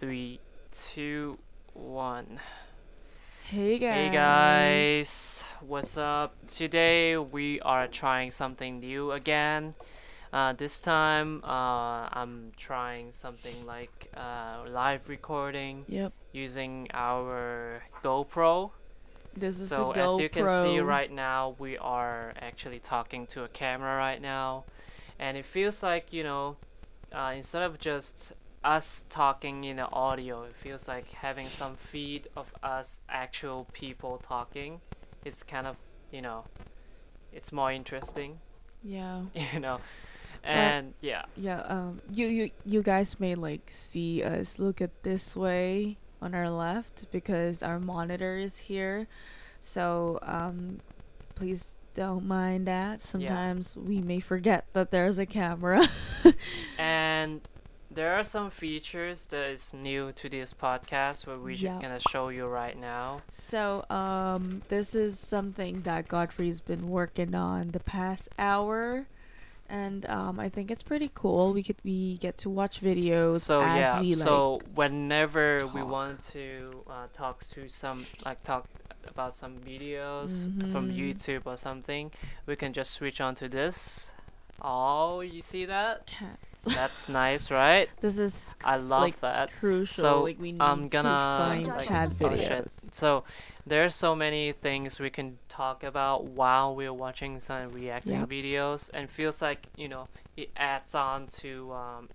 Three, two, one. Hey guys. Hey guys, what's up? Today we are trying something new again. Uh, this time uh, I'm trying something like uh, live recording Yep. using our GoPro. This is So a GoPro. as you can see right now, we are actually talking to a camera right now, and it feels like you know, uh, instead of just us talking in the audio, it feels like having some feed of us actual people talking. It's kind of you know, it's more interesting, Yeah. you know, and yeah, Yeah. Um. You you you guys may like see us look at this way on our left because our monitor is here. So um, please don't mind that. Sometimes we may forget that there's a camera. and. There are some features that is new to this podcast, where we're Yeah. gonna show you right now. So, um, this is something that Godfrey's been working on the past hour, and um, I think it's pretty cool. We could we get to watch videos so as yeah we like. so whenever we want to uh, talk to some like talk about some videos from Mhm. youtube or something we can just switch on to this oh you see that cats. that's nice right this is i love like, that crucial. so, like we need i'm gonna to find like, cat oh, videos. so there's so many things we can talk about while we're watching some reacting Yep. videos and feels like you know it adds on to um,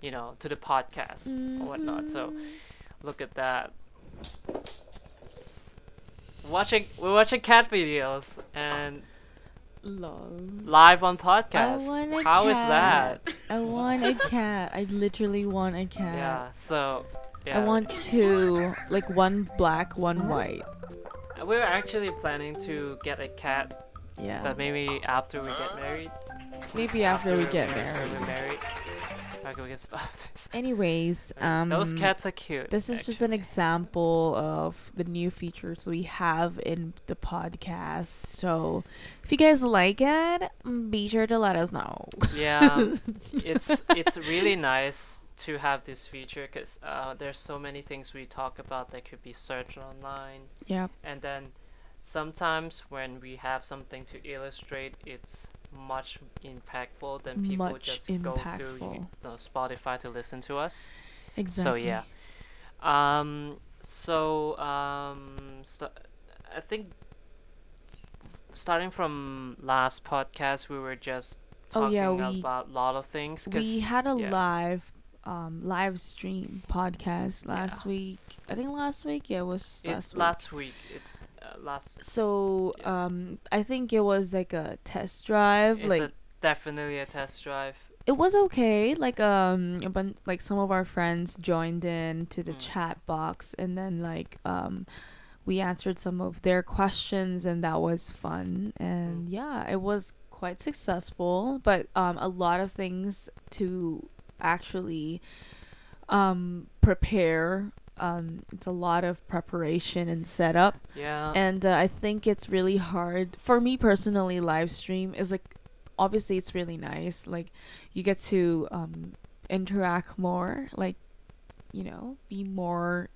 you know to the podcast or whatnot so Mhm. look at that watching we're watching cat videos and Lol. live on I podcast want a How is cat. that I want a cat. I literally want a cat. yeah so yeah I want two, like one black, one mm-hmm. white. we were actually planning to get a cat Yeah. but maybe after we get married Maybe after we get married. we're married we can stop this Anyways, um, those cats are cute This is just an example of the new features we have in the podcast. So, if you guys like it, be sure to let us know. yeah it's it's really nice to have this feature because uh, there's so many things we talk about that could be searched online Yep. and then sometimes when we have something to illustrate it's much impactful than people Much just go through you know, spotify to listen to us Exactly. so yeah um so um st- i think starting from last podcast we were just Oh, talking yeah, we- about a lot of things 'cause- We had a yeah. live um live stream podcast last Yeah. week. I think last week. Yeah, it was just last it's week. last week it's uh, last so Yeah. um I think it was like a test drive. it's like a, definitely a test drive it was okay. Like um, a bun- like some of our friends joined in to the Mm. chat box, and then like um, we answered some of their questions, and that was fun. And Mm. yeah, it was quite successful. But um, a lot of things to actually um prepare. Um, it's a lot of preparation and setup yeah and uh, I think it's really hard for me personally. Live stream is like obviously it's really nice. Like you get to um, interact more, like you know, be more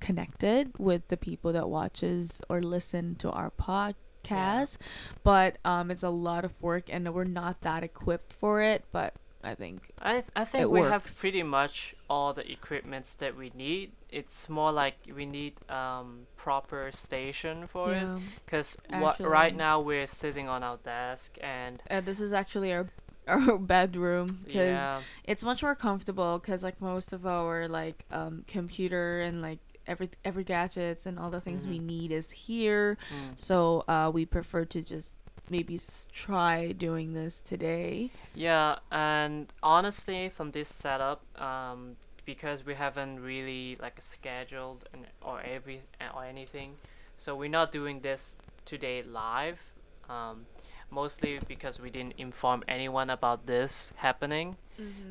connected with the people that watches or listen to our podcast. But um, it's a lot of work, and we're not that equipped for it. But I think I I think It we have pretty much all the equipments that we need. It's more like we need um proper station for it yeah. because what right now we're sitting on our desk and And this is actually our our bedroom because yeah it's much more comfortable because like most of our like um computer and like every every gadgets and all the things we Mhm. need is here mm. so uh we prefer to just maybe try doing this today. Yeah and honestly from this setup um because we haven't really like scheduled and or every or anything so we're not doing this today live um mostly because we didn't inform anyone about this happening.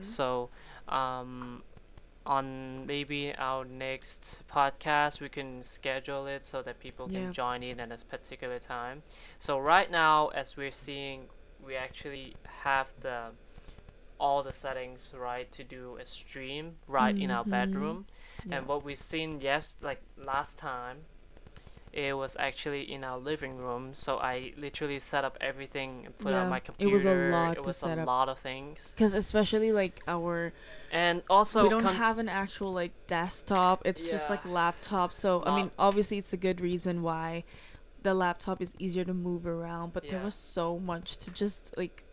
So, um, on maybe our next podcast, we can schedule it so that people can join in at a particular time. So right now, as we're seeing, we actually have the all the settings right to do a stream right in our Mhm. bedroom. Yeah. And what we've seen yes like last time, it was actually in our living room. So I literally set up everything and put Yeah, on my computer. it was a lot It to was set a up. lot of things. Because especially like our And also we don't con- have an actual like desktop. It's just Yeah. like laptop. So I mean, obviously it's a good reason why the laptop is easier to move around. But there was so much to just like.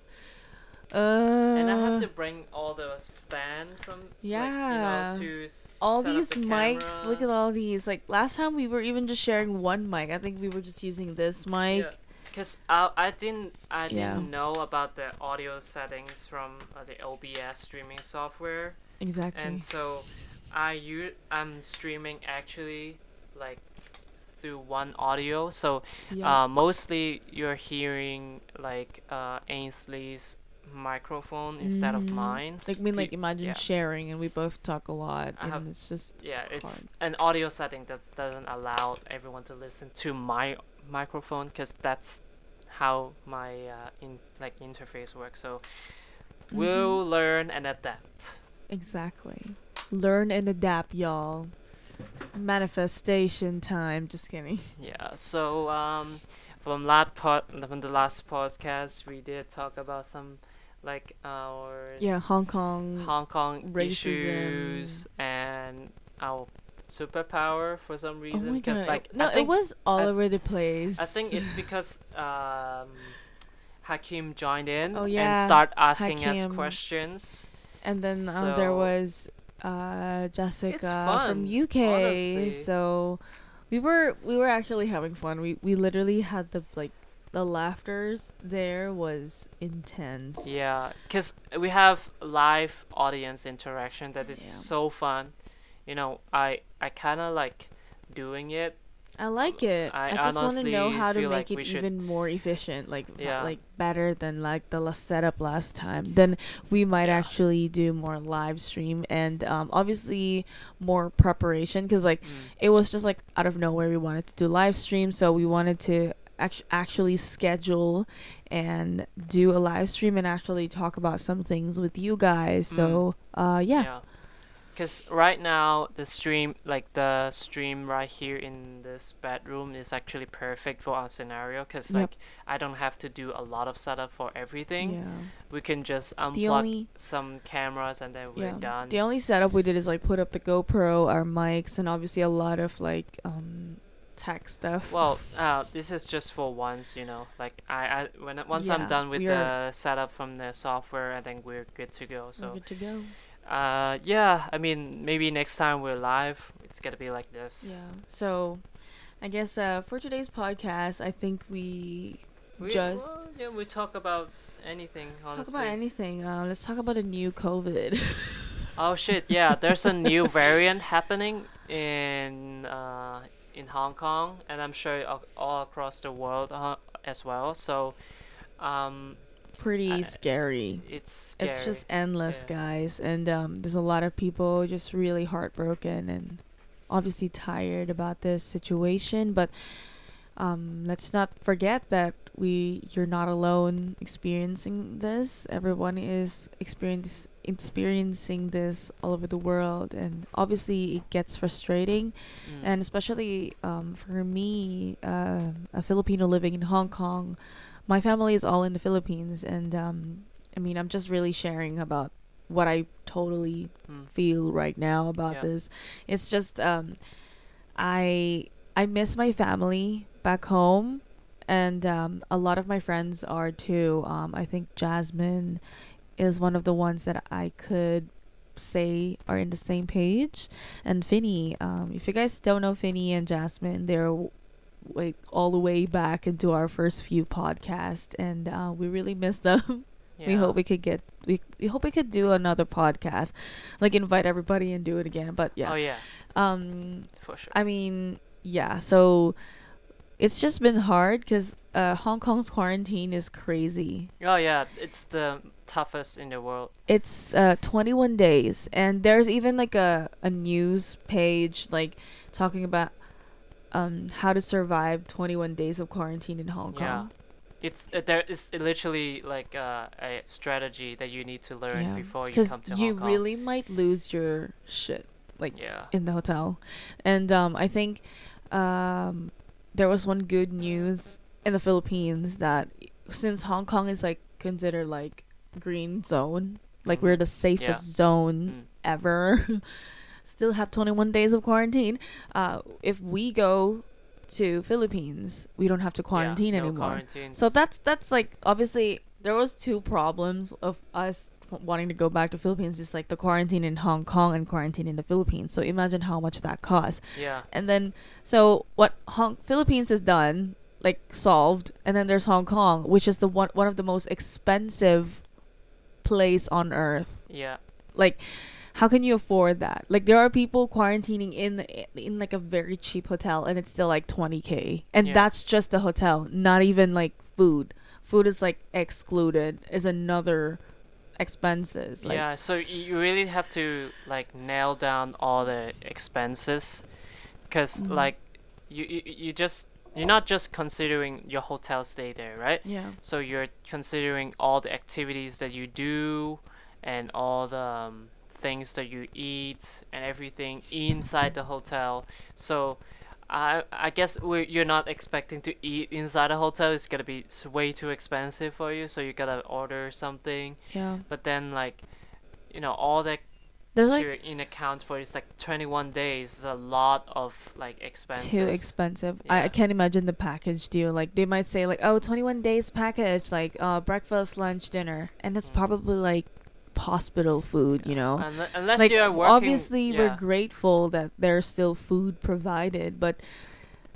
Uh, and I have to bring all the stand from Yeah. like, you know, to all these the mics. Look at all these. Like last time we were even just sharing one mic. I think we were just using this mic. Yeah, cause I I didn't I Yeah. didn't know about the audio settings from uh, the OBS streaming software, Exactly. and so I u- I'm streaming actually like through one audio. So yeah. uh, mostly you're hearing like uh, Ainsley's microphone instead of Mhm. mine. like I mean, like imagine yeah. sharing, and we both talk a lot, I and have- it's just Yeah, it's hard. an audio setting that doesn't allow everyone to listen to my microphone because that's how my uh, in like interface works. So Mm-hmm. we'll learn and adapt. exactly. Learn and adapt, y'all. Manifestation time. Just kidding. Yeah. So um, from last pod, from the last podcast, we did talk about some like our Yeah, Hong Kong. Hong Kong racism. issues and our superpower for some oh reason. because god! like no, it was all I- over the place. I think it's because um, Hakim joined in Oh, yeah, and start asking us questions. And then uh, there was uh, Jessica from UK. honestly. So we were we were actually having fun. We we literally had the like the laughters there was intense. Yeah, because we have live audience interaction that is Yeah. so fun. You know, I I kind of like doing it. I like it. I I, just want to know how to make like it should- even more efficient, like Yeah. like better than like the last setup last time. Then we might Yeah. actually do more live stream and um, obviously more preparation because like Mm. it was just like out of nowhere we wanted to do live stream, so we wanted to act- actually schedule and do a live stream and actually talk about some things with you guys. So uh, yeah. Yeah. Because right now the stream, like the stream right here in this bedroom, is actually perfect for our scenario. Because Yep. like I don't have to do a lot of setup for everything. Yeah. We can just unplug The only some cameras and then we're yeah. done. The only setup we did is like put up the GoPro, our mics, and obviously a lot of like um tech stuff. well, uh, this is just for once, you know. Like I, I when once I'm done with the setup from the software, I think we're good to go. We're So, good to go. uh, yeah. I mean, maybe next time we're live, it's gonna be like this. Yeah. So, I guess uh, for today's podcast, I think we We, just well, yeah, we talk about anything. Honestly. talk about anything. Uh, let's talk about a new COVID. Oh shit! Yeah, there's a new variant happening in uh, in Hong Kong, and I'm sure all, all across the world uh, as well. So, um, Pretty I- scary. it's scary. It's just endless, Yeah. guys, and um, there's a lot of people just really heartbroken and obviously tired about this situation. But um, let's not forget that we you're not alone experiencing this. Everyone is experience, experiencing this all over the world, and obviously it gets frustrating. Mm. And especially um, for me, uh, a Filipino living in Hong Kong, my family is all in the Philippines, and um, I mean, I'm just really sharing about what I totally Mm. feel right now about Yeah. this. It's just um, I I miss my family back home, and um, a lot of my friends are too. Um, I think Jasmine is one of the ones that I could say are in the same page, and Finny. Um, if you guys don't know Finny and Jasmine, they're like all the way back into our first few podcasts, and uh, we really miss them. We hope we could get we we hope we could do another podcast, like invite everybody and do it again. But yeah, Oh yeah, um, for sure. I mean, yeah. So it's just been hard because uh, Hong Kong's quarantine is crazy. oh yeah, it's the toughest in the world. It's uh 21 days, and there's even like a a news page like talking about um how to survive 21 days of quarantine in Hong Kong. Yeah. It's uh, there is literally like uh, a strategy that you need to learn Yeah, before you come to you Hong Kong. You really might lose your shit like yeah. in the hotel. And um, I think um, there was one good news in the Philippines that since Hong Kong is like considered like green zone, like we're Mhm. the safest Yeah. zone Mm. ever. Still have 21 days of quarantine. Uh, if we go to Philippines, we don't have to quarantine yeah, no anymore. So that's that's like obviously there was two problems of us wanting to go back to Philippines. is like the quarantine in Hong Kong and quarantine in the Philippines. So imagine how much that costs. yeah. And then so what Hong Philippines has done like solved, and then there's Hong Kong, which is the one one of the most expensive place on earth. Yeah. Like how can you afford that? Like there are people quarantining in in like a very cheap hotel and it's still like 20k. And Yeah. that's just the hotel, not even like food. Food is like excluded is another expenses. Like yeah. So you really have to like nail down all the expenses, because Mhm. like you, you you just you're not just considering your hotel stay there, right? yeah. So you're considering all the activities that you do and all the um, things that you eat and everything inside the hotel. So I I guess you're not expecting to eat inside a hotel. It's gonna be way too expensive for you. So you gotta order something. Yeah. But then like, you know, all that There's like in account for is like 21 days. Is a lot of like expenses. too expensive. I, I can't imagine the package deal. Like they might say like, oh, 21 days package, like uh breakfast, lunch, dinner, and it's Mm. probably like hospital food, you know. Unle- unless like you're working. obviously we're grateful that there's still food provided, but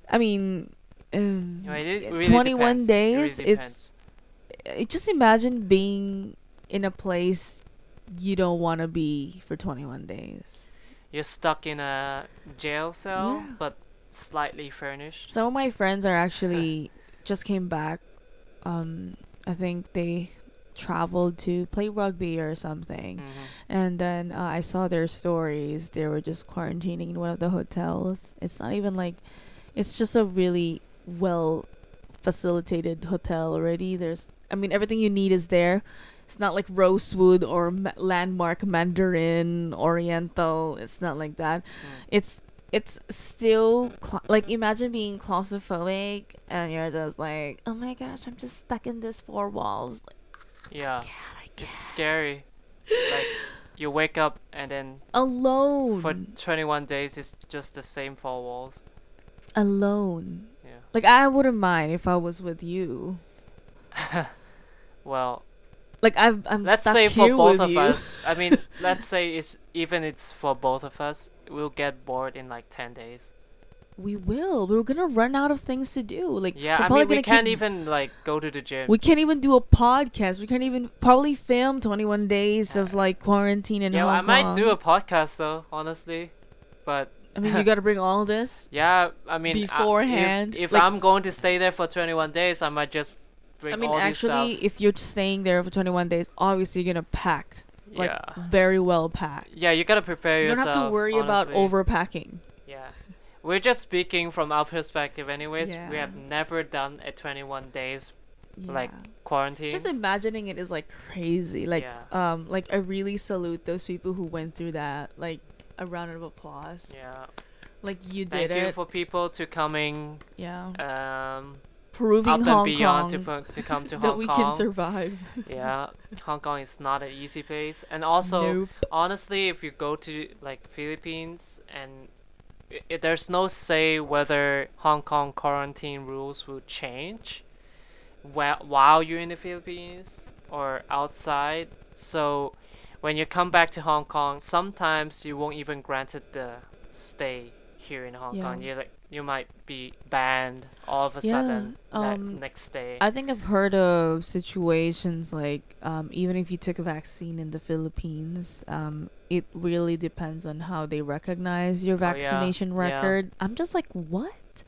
I mean, um, it really 21 depends. It really days is uh, just imagine being in a place you don't want to be for 21 days. You're stuck in a jail cell, Yeah. but slightly furnished. Some of my friends are actually just came back. Um, I think they traveled to play rugby or something, hmm and then uh, I saw their stories. They were just quarantining in one of the hotels. It's not even like, it's just a really well facilitated hotel already. There's, I mean, everything you need is there. It's not like Rosewood or Ma- Landmark Mandarin Oriental. It's not like that. It's it's still cla like imagine being claustrophobic and you're just like, oh my gosh, I'm just stuck in this four walls. Like, Yeah, I it's can't. scary. like you wake up and then Alone. for 21 days it's just the same four walls. alone. Yeah. Like I wouldn't mind if I was with you. Well, Like I've, I'm let's say for both of you. us. I mean, let's say it's even it's for both of us. We'll get bored in like 10 days. We will. We're gonna run out of things to do. Like Yeah, we're I probably mean, we can't keep- even like go to the gym. We can't even do a podcast. We can't even probably film 21 days of like quarantine in yeah, Hong I Kong. might do a podcast though, honestly. But I mean, you gotta bring all this. yeah, I mean, I- if- Beforehand, if, like- I'm going to stay there for 21 days, I might just bring I mean, actually, if you're staying there for 21 days, obviously you're gonna pack like yeah. very well packed. Yeah, you gotta prepare You don't have to worry about overpacking. Yeah. We're just speaking from our perspective, anyways. We have never done a 21 days Like, quarantine. just imagining it is like crazy. Like, Yeah. um, like I really salute those people who went through that. Like, a round of applause. yeah. Like you did Thank did you for people to coming yeah. um, Proving up and Hong beyond Kong to, to come to that we Kong. can survive. yeah, Hong Kong is not an easy place, and also nope. honestly, if you go to like Philippines and i i- there's no say whether Hong Kong quarantine rules will change while you're in the Philippines or outside. So when you come back to Hong Kong, sometimes you won't even granted the stay here in Hong Yeah. Kong. You like you might be banned all of a Yeah, sudden um, ne- next day. I think I've heard of situations like um, even if you took a vaccine in the Philippines, um, it really depends on how they recognize your Oh, vaccination yeah. record. I'm just like, what?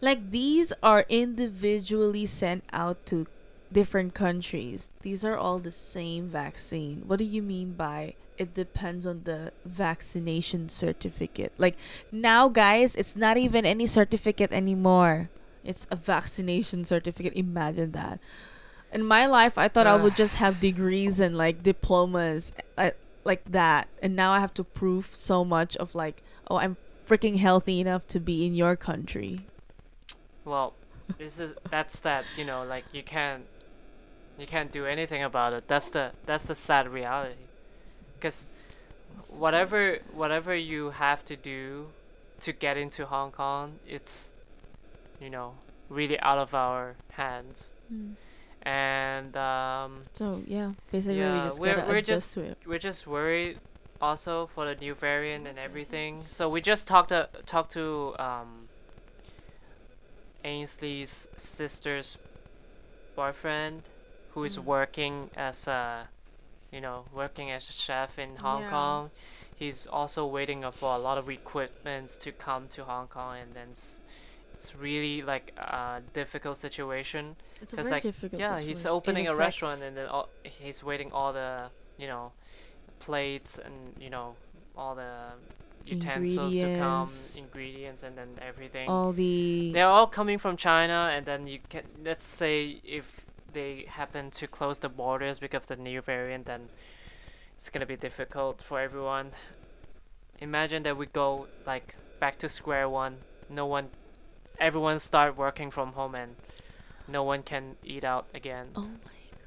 Like these are individually sent out to different countries. These are all the same vaccine. What do you mean by it depends on the vaccination certificate? Like now, guys, it's not even any certificate anymore It's a vaccination certificate. Imagine that. In my life, I thought I would just have degrees and like diplomas, uh, like that, and now I have to prove so much of like, oh, I'm freaking healthy enough to be in your country. Well, this is that's that you know like you can't you can't do anything about it. That's the that's the sad reality. Because whatever whatever you have to do to get into Hong Kong, it's you know really out of our hands. Mm. And um, So yeah, basically we just we're, gotta we're adjust just- to it. we're just worried also for the new variant and everything. So we just talked to talked to um, Ainsley's sister's boyfriend, who is Mm. working as a, you know, working as a chef in Hong Yeah. Kong. He's also waiting for a lot of equipments to come to Hong Kong, and then s- it's really like a difficult situation. It's very like, difficult. Yeah, he's situation. It opening a restaurant and then all, he's waiting all the you know plates and you know all the utensils to come, ingredients and then everything. all the They're all coming from China, and then you can let's say if they happen to close the borders because of the new variant, then it's gonna be difficult for everyone. Imagine that we go like back to square one. No one, everyone start working from home and no one can eat out again. Oh my god!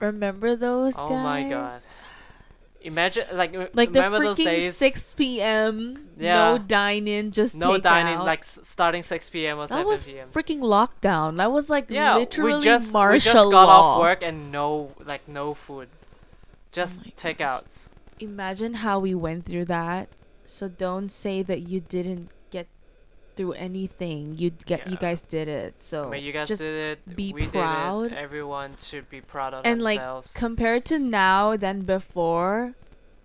Remember those Oh guys? my god. Imagine like Like the remember those freaking days? 6 p.m. Yeah. No dine in, just no take dining like s- starting 6 p.m. or that 7 was p.m. freaking lockdown. That was like yeah, literally we just martial we just got law. off work and no like no food, just oh my takeouts. Imagine how we went through that. So don't say that you didn't through anything. You get you guys did it. So I mean, you guys just did it. be we proud. Did it. Everyone should be proud of And, like, compared to now than before,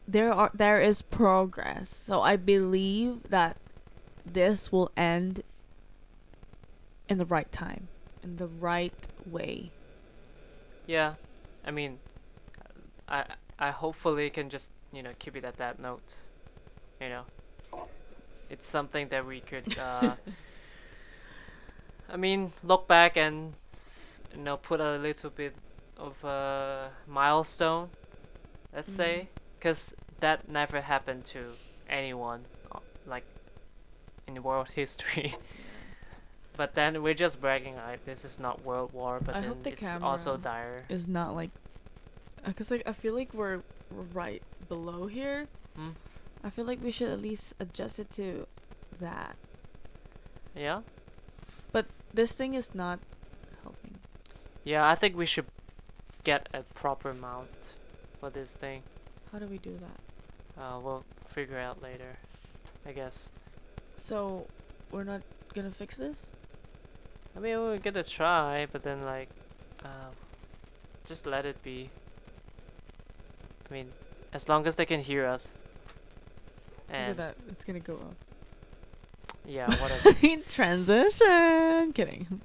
there are there is progress. So I believe that this will end in the right time, in the right way. yeah, I mean, I I hopefully can just you know keep it at that note. You know, it's something that we could. Uh, I mean, look back and you know put a little bit of a milestone. Let's Mhm. say, because that never happened to anyone, uh, like in world history. But then we're just bragging, like this is not world war, but I then it's also dire. Is not like, cause like I feel like we're, right below here. Hmm? I feel like we should at least adjust it to that. Yeah, But This thing is not helping. yeah. I think we should get a proper mount for this thing. How do we do that? Uh, we'll figure out later, I guess. So, we're not gonna fix this. I mean, we'll get a try, but then like, uh, just let it be. I mean, as long as they can hear us. Look at that. It's gonna go up. yeah, whatever. Transition. Kidding.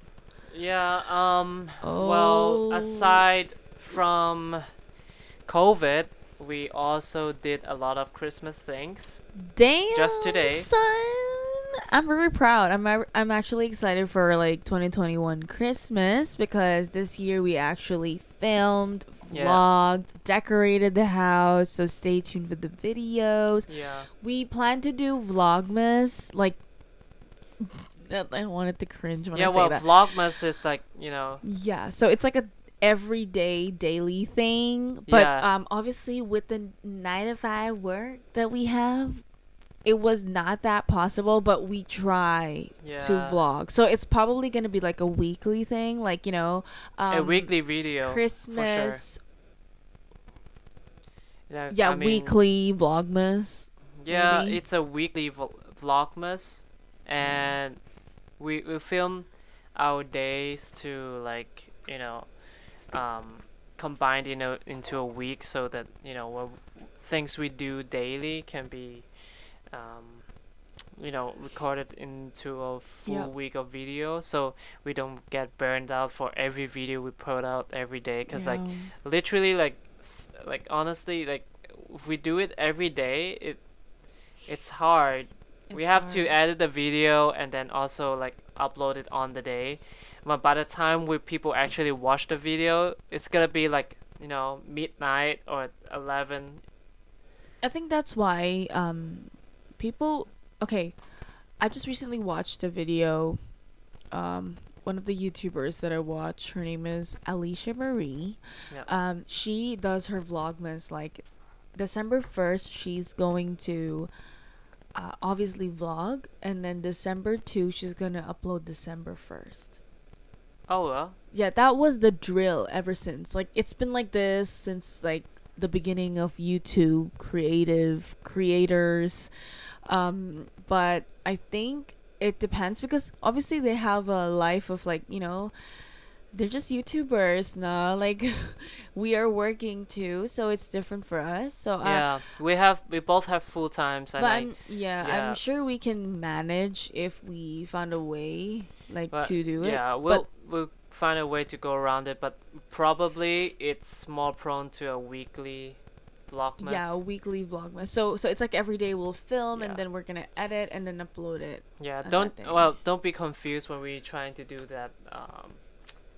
yeah. Um. Oh. Well, aside from COVID, we also did a lot of Christmas things. Damn. Just today. Son. I'm very proud. I'm I'm actually excited for like 2021 Christmas because this year we actually filmed, Yeah. vlogged, decorated the house. So stay tuned for the videos. Yeah. We plan to do vlogmas like. I wanted to cringe when yeah. I say Well, that. Vlogmas is like you know. Yeah, so it's like a everyday daily thing, but Yeah. um obviously with the 9 to 5 work that we have, it was not that possible, but we try Yeah. to vlog. So it's probably going to be like a weekly thing, like, you know, um a weekly video. Christmas. Yeah. Yeah, I mean, weekly vlogmas. Yeah, maybe. it's a weekly vl- vlogmas, and we we film our days to like you know, um, combined in a, into a week so that you know what things we do daily can be, um, you know, recorded into a full Yep. week of video, so we don't get burned out for every video we put out every day. Cause like literally like s- like honestly like if we do it every day it it's hard we It's have to edit the video and then also like upload it on the day. But by the time we people actually watch the video, it's gonna be like you know midnight or eleven. I think that's why um people okay, I just recently watched a video um one of the YouTubers that I watch, her name is Alisha Marie. Yeah. Um she does her vlogmas like December 1st she's going to uh, obviously vlog and then December 2 she's going to upload December 1st. Oh well. Yeah, that was the drill ever since. Like it's been like this since like the beginning of YouTube creative creators. Um but I think it depends because obviously they have a life of like, you know, they're just YouTubers now. Like we are working too, so it's different for us. So I Yeah, we have we both have full times and but I, I'm yeah, yeah. I'm sure we can manage if we found a way like But, to do it. yeah, we'll we'll find a way to go around it, but probably it's more prone to a weekly vlogmas. Yeah, a weekly vlogmas. So so it's like every day we'll film Yeah. and then we're gonna edit and then upload it. Yeah, don't well, don't be confused when we're trying to do that um,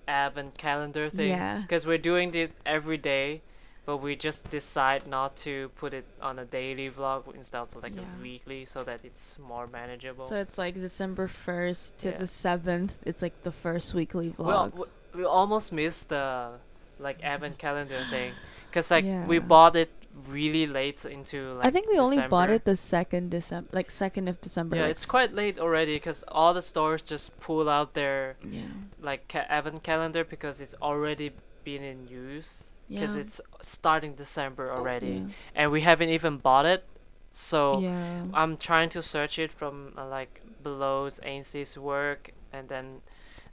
advent calendar thing. Yeah. Because we're doing this every day, but we just decide not to put it on a daily vlog instead of like Yeah. a weekly, so that it's more manageable. So it's like December first to Yeah. the seventh. It's like the first weekly vlog. we, we almost missed the like advent calendar thing, because like we bought it really late into like. I think we only bought it the second December, like second of December. Yeah, like it's quite late already because all the stores just pull out their Yeah. like ca- advent calendar because it's already been in use because Yeah. it's starting December already Yeah. and we haven't even bought it. So yeah. I'm trying to search it from uh, like Below's Ainsley's work and then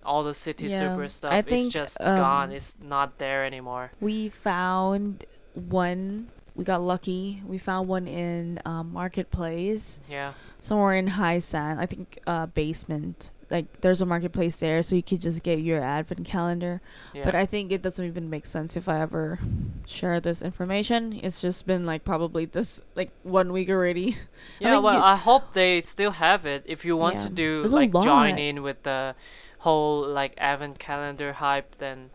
all the city super stuff I is think, just um, gone. It's not there anymore. We found one. We got lucky. We found one in um, marketplace Yeah. somewhere in Hysan. I think uh, basement. Like there's a marketplace there, so you could just get your advent calendar. Yeah. But I think it doesn't even make sense if I ever share this information. It's just been like probably this like one week already. yeah, mean, well, I hope they still have it. If you want to do There's like join in with the whole like advent calendar hype, then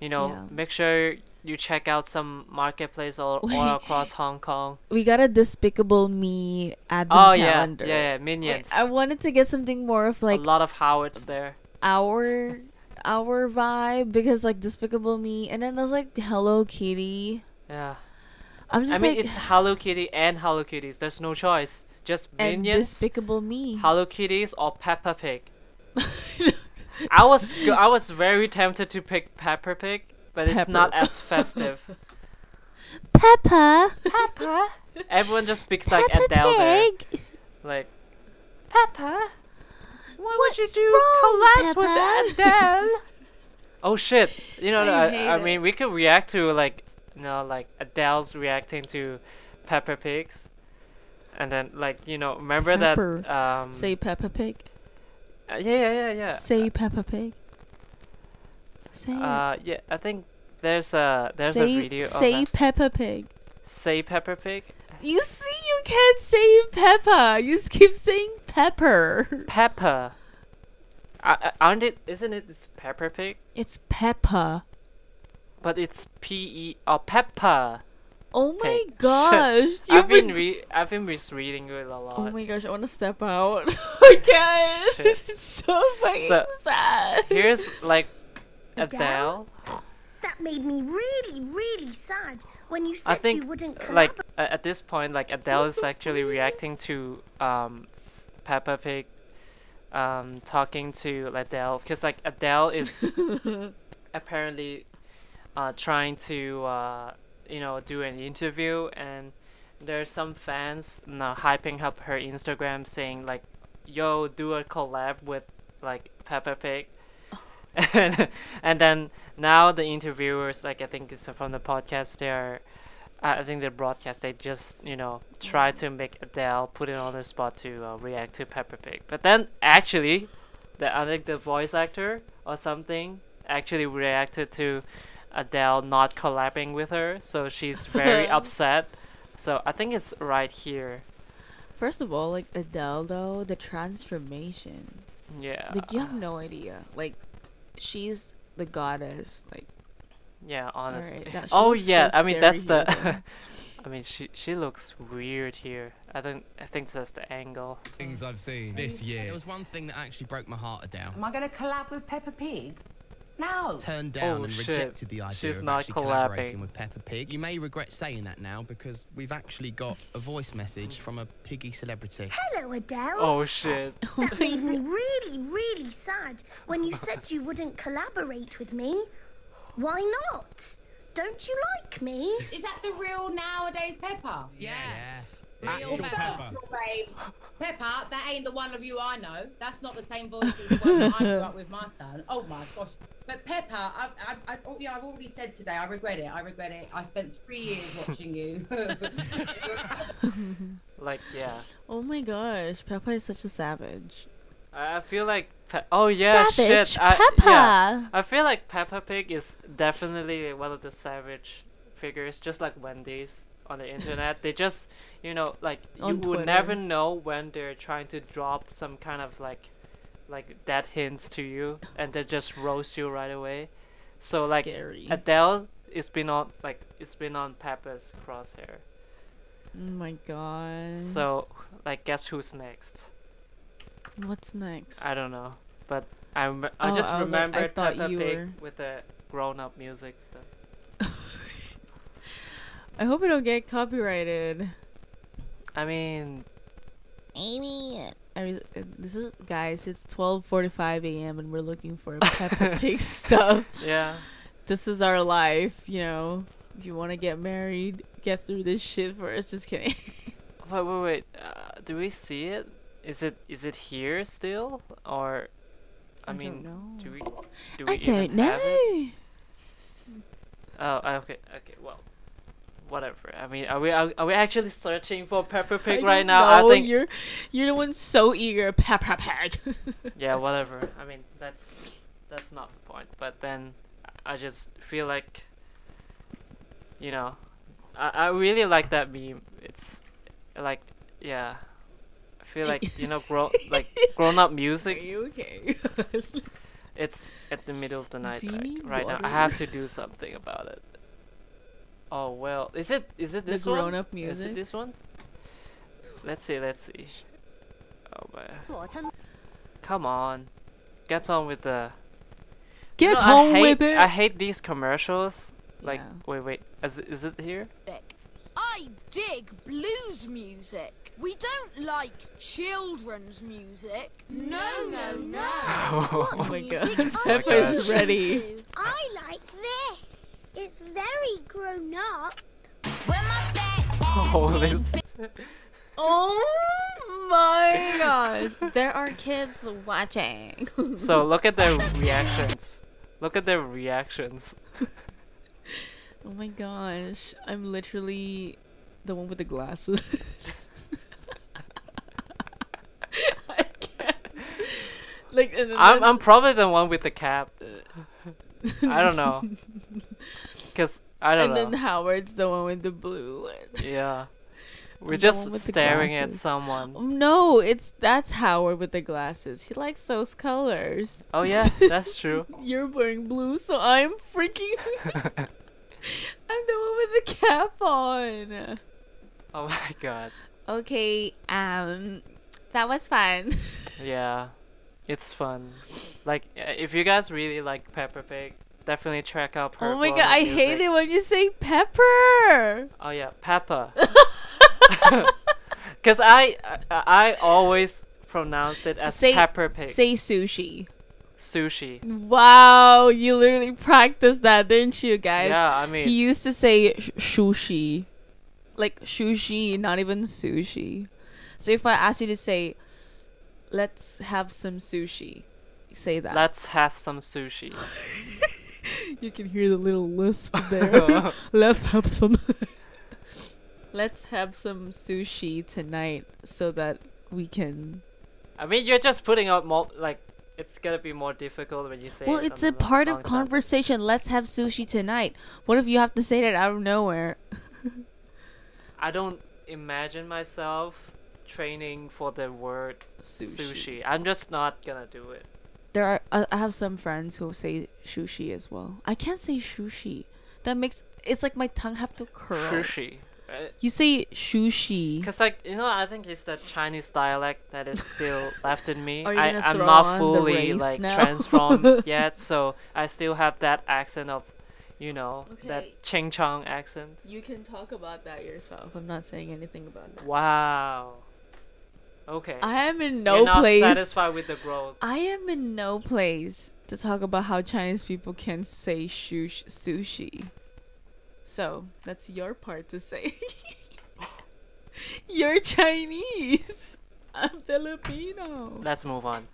you know Yeah. make sure you check out some marketplace all, all across Hong Kong. We got a Despicable Me advent Oh yeah, calendar. yeah, yeah, Wait, minions. I wanted to get something more of like a lot of Howards there. our our vibe because like Despicable Me, and then there's like Hello Kitty. Yeah, I'm just I mean like it's Hello Kitty and Hello Kitties. There's no choice. Just minions. and Despicable Me. Hello Kitties, or Peppa Pig. I was I was very tempted to pick Peppa Pig, but it's not as festive. Peppa. Peppa. Everyone just speaks like Adele there. Like Peppa. Why would you What's do wrong, collabs Peppa? with Adele? oh shit! You know, I I, I mean, we could react to like, you know, like Adele's reacting to Peppa Pigs, and then like you know, remember Pepper. that? Um, Say Peppa Pig. uh, yeah, yeah, yeah, yeah. Say Peppa Pig. Say. Uh, yeah, I think there's a there's say, a video Say of. Peppa Pig. Say Peppa Pig. You see, you can't say Peppa. You just keep saying Pepper. Peppa. Uh, aren't it? Isn't it? It's Peppa Pig, It's Peppa. but it's P E. or Peppa. Oh my gosh. You've I've been re- I've been misreading it a lot. Oh my gosh, I want to step out. I can't. It's so fucking So, sad. Here's like Adele? Adele. That made me really, really sad when you said I think you wouldn't collab. like at this point, like Adele is actually reacting to um, Peppa Pig, um, talking to Adele because like Adele is apparently uh, trying to uh, you know do an interview and there's some fans now hyping up her Instagram saying like yo do a collab with like Peppa Pig and, then now the interviewers like I think it's from the podcast they're I I think the broadcast they just you know try to make Adele put it on the spot to uh, react to Peppa Pig but then actually the I think the voice actor or something actually reacted to Adele not collabing with her so she's very upset so I think it's right here First of all, like Adele though, the transformation. Yeah. Like you have no idea. Like she's the goddess. Like Yeah, honestly. that- oh looks so yeah, I mean that's scary the. I mean she she looks weird here. I don't. I think that's the angle. things I've seen this year. There was one thing that actually broke my heart, down. Am I going to collab with Peppa Pig? No. Turned oh, down Oh, and shit. rejected the idea She's of not actually collabing. collaborating with Peppa Pig. You may regret saying that now because we've actually got a voice message from a piggy celebrity. Hello, Adele. Oh shit. That made me really, really sad when you said you wouldn't collaborate with me. Why not? Don't you like me? Is that the real nowadays Peppa? Yes. Real Actual Peppa. Peppa. Babes. Peppa, that ain't the one of you I know. That's not the same voice as the one that I grew up with my son. Oh my gosh. But Peppa, I, I, I, oh, yeah, I've already said today, I regret it. I regret it. I spent three years watching you. Like yeah. oh my gosh, Peppa is such a savage. I I feel like. Pe- oh yeah, savage shit. I, Peppa. yeah. I feel like Peppa Pig is definitely one of the savage figures, just like Wendy's on the internet. they just, you know, like you On would never know when they're trying to drop some kind of like, like dead hints to you, and they just roast you right away. So like Scary. Adele, it's been on like it's been on Peppa's crosshair. oh my god. So like, guess who's next? what's next? I don't know, but I rem- I Oh, just I was like, I remembered Peppa you Pig were- with the grown-up music stuff. I hope I don't get copyrighted. I mean, Amy. I mean, uh, this is guys. It's twelve forty-five a.m. and we're looking for Peppa Pig stuff. yeah, This is our life, you know. If you want to get married, get through this shit first. Just kidding. wait, wait, wait. Uh, do we see it? Is it is it here still, or I, I mean, don't know. do we do we I don't even have it? know. Oh, okay, okay, well, whatever. I mean, are we are, are we actually searching for Peppa Pig right now? know, I think you're you're the one so eager. Peppa Pig. yeah, whatever. I mean, that's that's not the point. But then I just feel like, you know, I I really like that meme. It's like, yeah, I feel like you know, grow like grown up music. Are you okay? It's at the middle of the night Do like, need right now. I have to do something about it. Oh well, is it is it The this one? grown-up Is it this one? Let's see. Let's see. Oh man. Come on. Get on with the. Get know, I home hate- with it. I hate these commercials. Like, Yeah. wait, wait. Is it, is it here? I dig blues music. We don't like children's music. No, no, no. Oh, oh my god. I Peppa is gosh. ready. I like this. It's very grown up. Oh, this. Oh my gosh. There are kids watching. So look at their reactions. Look at their reactions. Oh my gosh. I'm literally the one with the glasses. I can't. Like, I'm, I'm probably the one with the cap. I don't know. Cause I don't and know. then Howard's the one with the blue. one. yeah. We're just one with the staring at someone. No, it's that's Howard with the glasses. He likes those colors. Oh yeah, that's true. You're wearing blue, so I'm freaking. I'm the one with the cap on. Oh my god. Okay, um, that was fun. Yeah. It's fun. Like uh, if you guys really like Peppa Pig, definitely check out oh my god, I hate it when you say pepper. Oh yeah, Peppa. Cause I, I I always pronounced it as Say- Pepper Pig. Say sushi. sushi. Wow, you literally practiced that, didn't you, guys? Yeah, I mean, He used to say sh- sushi. Like sushi, not even sushi. So if I ask you to say, let's have some sushi, say that. let's have some sushi. you can hear the little lisp there. let's have some. let's have some sushi tonight so that we can. I mean, you're just putting out more like it's gonna be more difficult when you say. Well, it it's a the part long of time. conversation. Let's have sushi tonight. What if you have to say that out of nowhere? I don't imagine myself training for the word Sushi. sushi. I'm just not gonna do it. There are I I have some friends who say sushi as well. I can't say sushi. That makes it's like my tongue have to curl. Sushi. Right? You say sushi. Cause like you know, I think it's the Chinese dialect that is still left in me. Are you I gonna I'm not on fully like now? transformed yet, so I still have that accent of, you know, Okay. that Ching Chong accent. You can talk about that yourself. I'm not saying anything about that. Wow. Okay. I am in You're no not place. satisfied with the growth. I am in no place to talk about how Chinese people can say shush- sushi. So that's your part to say. You're Chinese. I'm Filipino. Let's move on.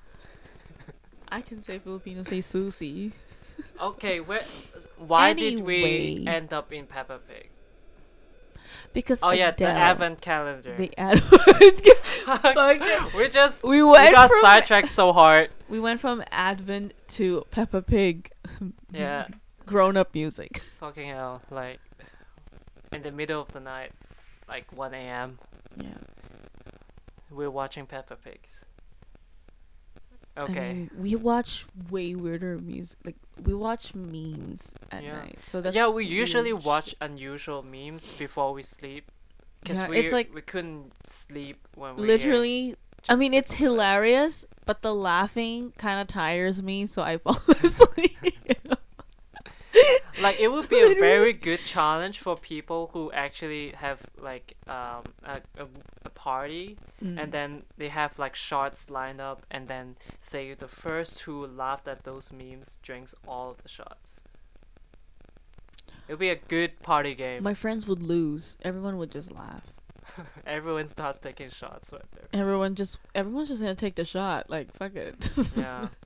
I can say Filipino say sushi. Okay, where? Why did we end up in Peppa Pig? Because Oh yeah, the Advent calendar. The ad- we just we went we got sidetracked so hard. we went from Advent to Peppa Pig Yeah, grown up music. fucking hell! Like in the middle of the night, like 1 a.m. Yeah. We're watching Peppa Pigs. I Okay. mean, we watch way weirder music. Like we watch memes at Yeah. night. So that's yeah, we usually watch unusual memes before we sleep. Cause Yeah, we it's like- we couldn't sleep when we literally. I mean, it's hilarious, but the laughing kind of tires me, so I fall asleep. Like it would be a very good challenge for people who actually have like um a, a, a party Mm. and then they have like shots lined up and then say the first who laughed at those memes drinks all of the shots it would be a good party game My friends would lose. Everyone would just laugh. everyone starts taking shots right there Everyone just everyone's just gonna take the shot. Like fuck it. yeah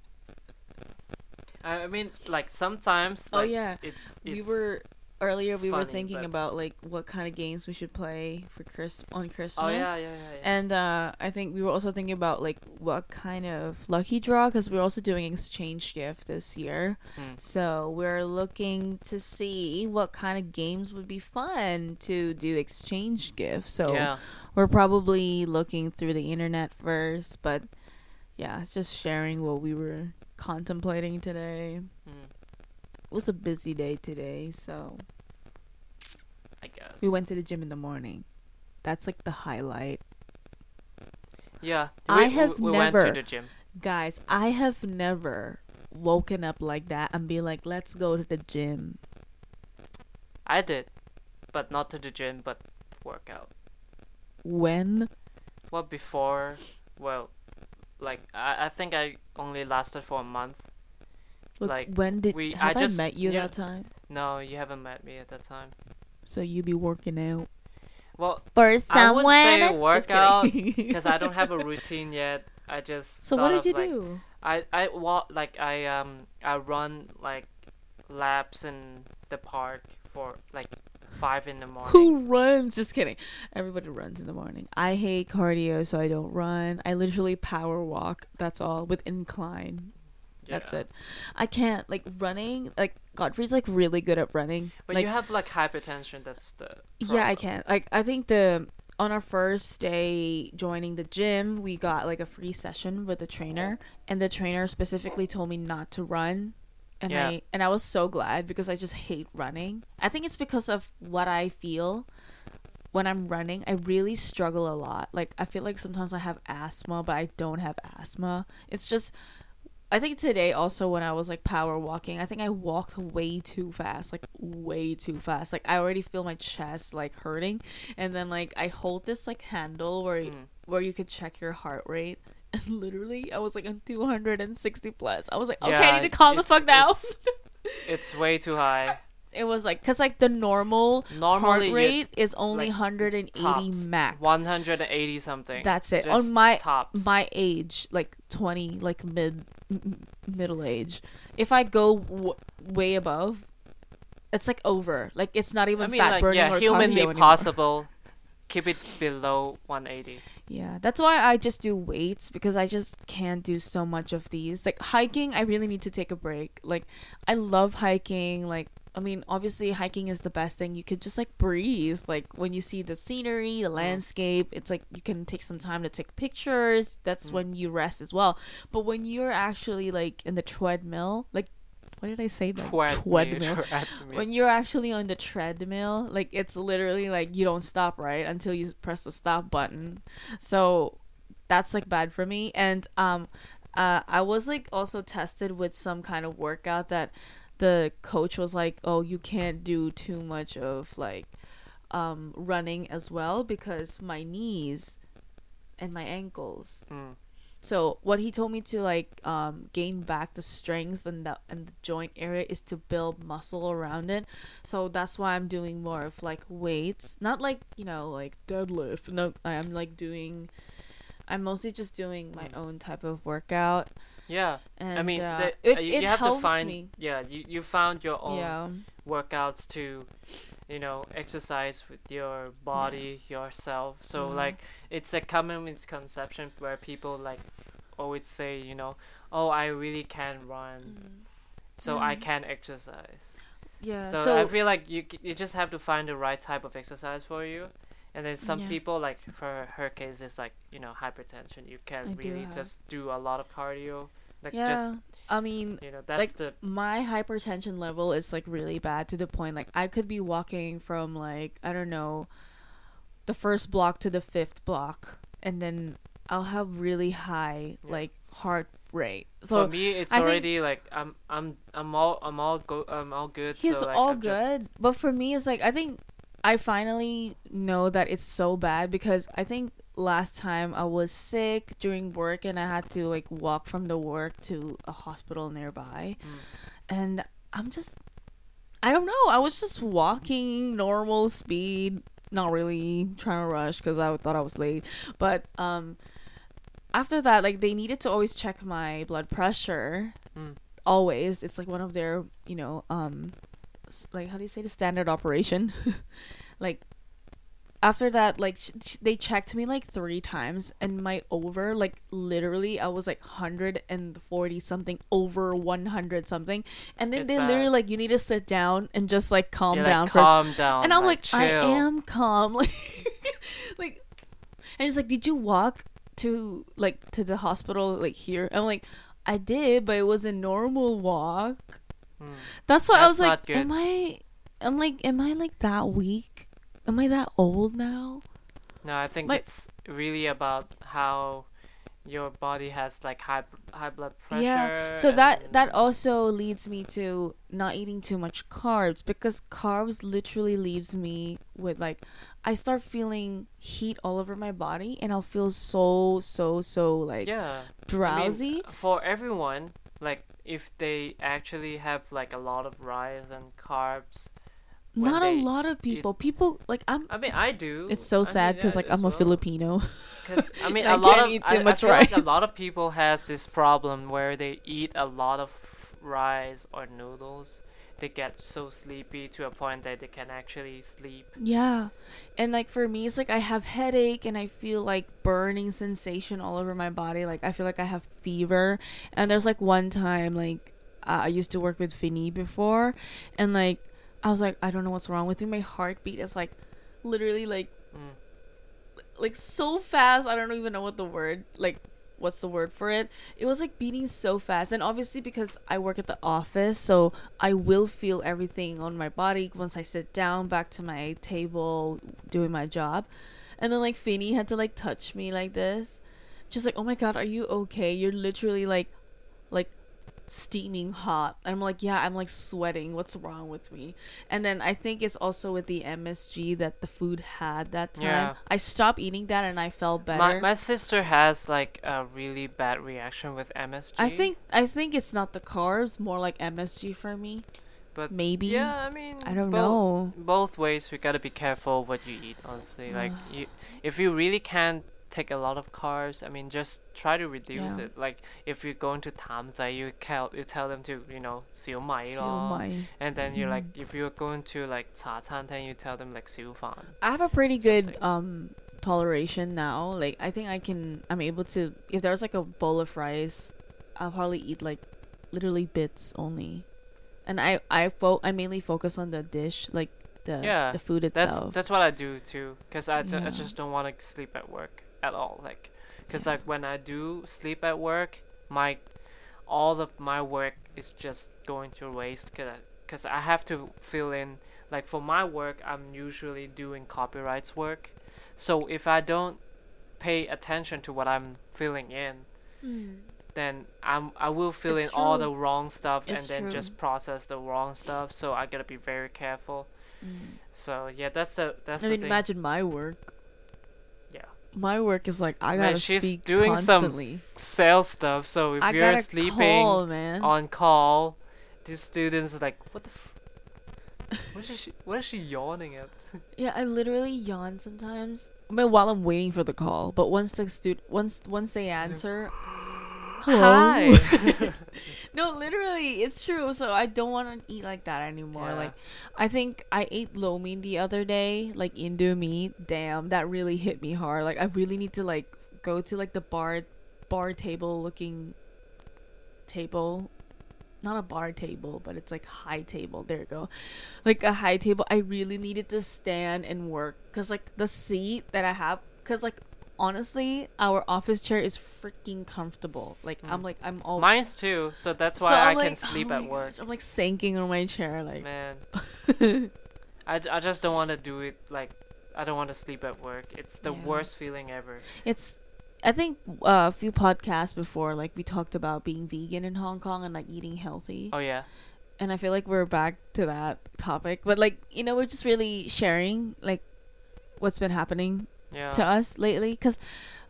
I mean, like sometimes. Oh, yeah. it's, we were earlier. We were thinking but- about like what kind of games we should play for Chris on Christmas. Oh yeah, yeah, yeah. yeah. And uh, I think we were also thinking about like what kind of lucky draw because we're also doing exchange gift this year. Hmm. So we're looking to see what kind of games would be fun to do exchange gift. So yeah, we're probably looking through the internet first, but yeah, it's just sharing what we were contemplating today. mm, It was a busy day today, so I guess. we went to the gym in the morning. That's like the highlight. Yeah, I we- have we, we went never- to the gym. Guys, I have never woken up like that and be like, let's go to the gym. I did, but not to the gym, but workout. When? Well, before, well, like I, I think I only lasted for a month. Like, Like, when did we- have I, just- met you yeah. that time? No, you haven't met me at that time. So you be working out Well, for I wouldn't say workout because I don't have a routine yet. I just so what did you like, do? I I walk like I um I run like laps in the park for like five in the morning. Who runs? Just kidding. Everybody runs in the morning. I hate cardio, so I don't run. I literally power walk. That's all with incline. That's it. I can't like running. Like Godfrey's like really good at running. But like you have like hypertension. That's the yeah, I can't. Like I think the on our first day joining the gym, we got like a free session with the trainer, and the trainer specifically told me not to run. And Yeah. I and I was so glad because I just hate running. I think it's because of what I feel when I'm running. I really struggle a lot. Like I feel like sometimes I have asthma, but I don't have asthma. It's just I think today also when I was like power walking, I think I walked way too fast, like way too fast. Like I already feel my chest like hurting, and then like I hold this like handle where Mm. where you could check your heart rate, and literally I was like on two hundred and sixty plus. I was like, okay, I need to calm the fuck down. it's- It's way too high. it was like cause like the normal Normally, heart rate is only like, hundred and eighty Tops, max. 180 something. That's it. Just On my tops. my age, like 20, like mid m- middle age. If I go w- way above, it's like over. Like it's not even I mean, fat like, burning yeah, or humanly possible. Keep it below 180. Yeah, that's why I just do weights because I just can't do so much of these. Like hiking, I really need to take a break. Like I love hiking. Like I mean, obviously hiking is the best thing. You could just like breathe. Like when you see the scenery, the landscape, it's like you can take some time to take pictures. That's Mm. when you rest as well. But when you're actually like in the treadmill, like what did I say? That treadmill. When you're actually on the treadmill, like it's literally like you don't stop right until you press the stop button. So that's like bad for me. And um, uh, I was like also tested with some kind of workout that the coach was like, "Oh, you can't do too much of like um running as well because my knees and my ankles." Mm. So what he told me to like um, gain back the strength and the and the joint area is to build muscle around it. So that's why I'm doing more of like weights, not like you know like deadlift. No, I'm like doing. I'm mostly just doing my own type of workout, Yeah, and I mean, uh, that- it uh, you, it you have helps to find. me. Yeah, you you found your own Yeah, workouts to, you know, exercise with your body yourself. So Mhm. like, it's a common misconception where people like always say, you know, oh, I really can't run, so I Mhm. can exercise. yeah. So, So, I feel like you you just have to find the right type of exercise for you. And then some Yeah. people like for her case it's like you know hypertension. You can't I really have. just do a lot of cardio. Like yeah. just I mean, you know that's like the my hypertension level is like really bad to the point like I could be walking from like I don't know the first block to the fifth block and then I'll have really high Yeah. like heart rate. So for me it's I already like I'm I'm I'm all I'm all go I'm all good. he's so, like, all I'm just- good, but for me it's like I think I finally know that it's so bad because I think last time I was sick during work and I had to like walk from the work to a hospital nearby. Mm. And I'm just I don't know. I was just walking normal speed, not really trying to rush cuz I thought I was late. But um after that like they needed to always check my blood pressure. Mm. Always. It's like one of their, you know, um like how do you say the standard operation? like after that like sh- sh- they checked me like three times and my over like literally i was like 140 something over 100 something and then It's they bad. literally like you need to sit down and just like calm down like, first calm down. and i'm like, i am calm like like and it's like did you walk to like to the hospital like here i'm like i did but it was a normal walk Mm. that's why I was like, good. am I, I'm like, am I like that weak? Am I that old now? No, I think My- it's really about how your body has like high high blood pressure. yeah. So that and- that also leads me to not eating too much carbs because carbs literally leaves me with like, I start feeling heat all over my body and I'll feel so so so like yeah I mean, drowsy. for everyone. Like if they actually have like a lot of rice and carbs. not a lot of people. People like I'm. I mean, I do. It's so I sad because like I'm a Filipino. Filipino. 'Cause, I mean, I a lot can't of eat too I, much I feel like a lot of people has this problem where they eat a lot of rice or noodles. They get so sleepy to a point that they can actually sleep. Yeah. And like for me it's like I have headache and I feel like burning sensation all over my body. Like I feel like I have fever. And there's like one time like uh, I used to work with Finny before and like I was like I don't know what's wrong with me. My heartbeat is like literally like Mm. like so fast. I don't even know what the word like what's the word for it. It was like beating so fast and obviously because I work at the office, so I will feel everything on my body once I sit down back to my table doing my job. And then like Finny had to like touch me like this. Just like, "Oh my god, are you okay? You're literally like like steaming hot." And I'm like, "Yeah, I'm like sweating. What's wrong with me?" And then I think it's also with the MSG that the food had that time. Yeah. I stopped eating that and I felt better. My my sister has like a really bad reaction with MSG. I think I think it's not the carbs, more like MSG for me. But maybe. Yeah, I mean, I don't both, know. Both ways, we gotta be careful what you eat. Honestly, like you, if you really can't take a lot of carbs. I mean, just try to reduce yeah. it. Like if you're going to TamJai, you tell you tell them to you know xiu mai and then you're you like mm-hmm. if you're going to like cha then you tell them like xiu fan. I have a pretty good um toleration now. Like I think I can I'm able to if there's like a bowl of rice, I'll probably eat like literally bits only. And I I fo- I mainly focus on the dish like the yeah, the food itself. That's that's what I do too cuz I, d- yeah. I just don't want to sleep at work at all. Like, cause like when I do sleep at work, my all of my work is just going to waste. Cause I, cause I have to fill in. Like for my work, I'm usually doing copyrights work, so if I don't pay attention to what I'm filling in, then I'm I will fill It's in all the wrong stuff It's and then true. just process the wrong stuff. So I gotta be very careful. Mm. So yeah, that's the that's I the mean, thing. imagine my work. My work is like I gotta man, she's speak doing some. Sales stuff. So if I you're sleeping call, on call, these students are like, what the. F- what is she? What is she yawning at? Yeah, I literally yawn sometimes. I mean, while I'm waiting for the call, but once the stud, once once they answer, hello. Hi. no, literally, it's true. So I don't want to eat like that anymore. Yeah. Like, I think I ate lo mein the other day, like Indomie. Damn, that really hit me hard. Like, I really need to like go to like the bar, bar table looking table. Not a bar table, but it's like high table. There you go, like a high table. I really needed to stand and work because like the seat that I have, because like honestly, our office chair is freaking comfortable. Like I'm Mm. like I'm all Mine's too. So that's why I I'm can sleep oh at work. gosh, I'm like sinking on my chair, like. Man, I, I just don't want to do it. Like, I don't want to sleep at work. It's the Yeah. worst feeling ever. it's, I think uh, a few podcasts before, like we talked about being vegan in Hong Kong and like eating healthy, Oh yeah. and I feel like we're back to that topic. But like you know, we're just really sharing like what's been happening Yeah. to us lately, because.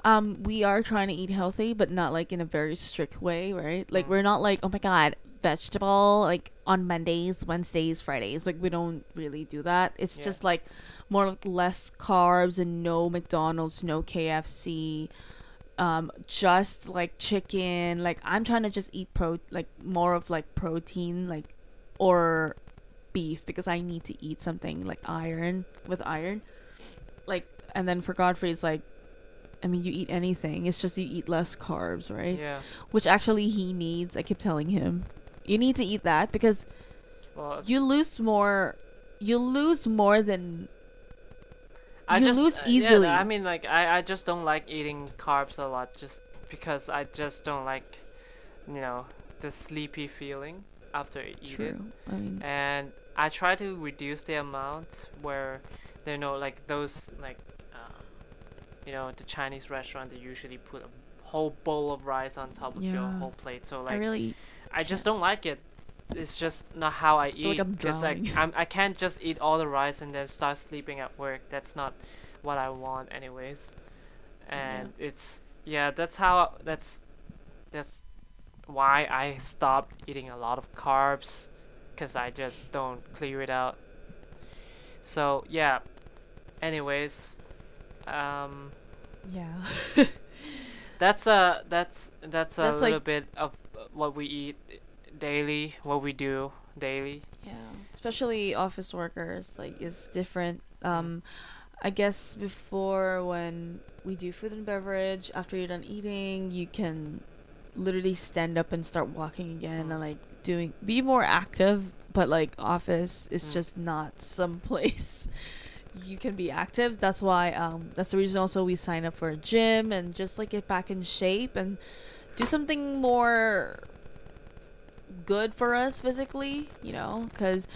Um, we are trying to eat healthy, but not like in a very strict way, right? Like Mm. we're not like, oh my god, vegetable like on Mondays, Wednesdays, Fridays. Like we don't really do that. It's Yeah. just like more like less carbs and no McDonald's, no KFC, um, just like chicken. Like I'm trying to just eat pro like more of like protein, like or beef because I need to eat something like iron with iron. Like and then for Godfrey it's like I mean you eat anything. It's just you eat less carbs, right? Yeah. Which actually he needs. I keep telling him. You need to eat that because Well, you lose more you lose more than I you just, lose uh, yeah, easily. I mean, like, I, I just don't like eating carbs a lot just because I just don't like, you know, the sleepy feeling after I eat it. true. I mean And I try to reduce the amount where, you know, like those, like, you know, the Chinese restaurant, they usually put a whole bowl of rice on top of your whole plate. So, like, I really I just don't like it. It's just not how I like eat. I'm like. I'm, I can't just eat all the rice and then start sleeping at work. That's not what I want, anyways. And it's yeah, that's how that's that's why I stopped eating a lot of carbs, cause I just don't clear it out. So yeah. Anyways, um, yeah. that's a that's that's a That's, little like- bit of what we eat daily, what we do daily. Yeah, especially office workers, like it's different. Um, I guess before when we do food and beverage, after you're done eating, you can literally stand up and start walking again Mm. and like doing be more active. But like office is Mm. just not some place you can be active. That's why um that's the reason also we sign up for a gym and just like get back in shape and do something more good for us physically, you know, because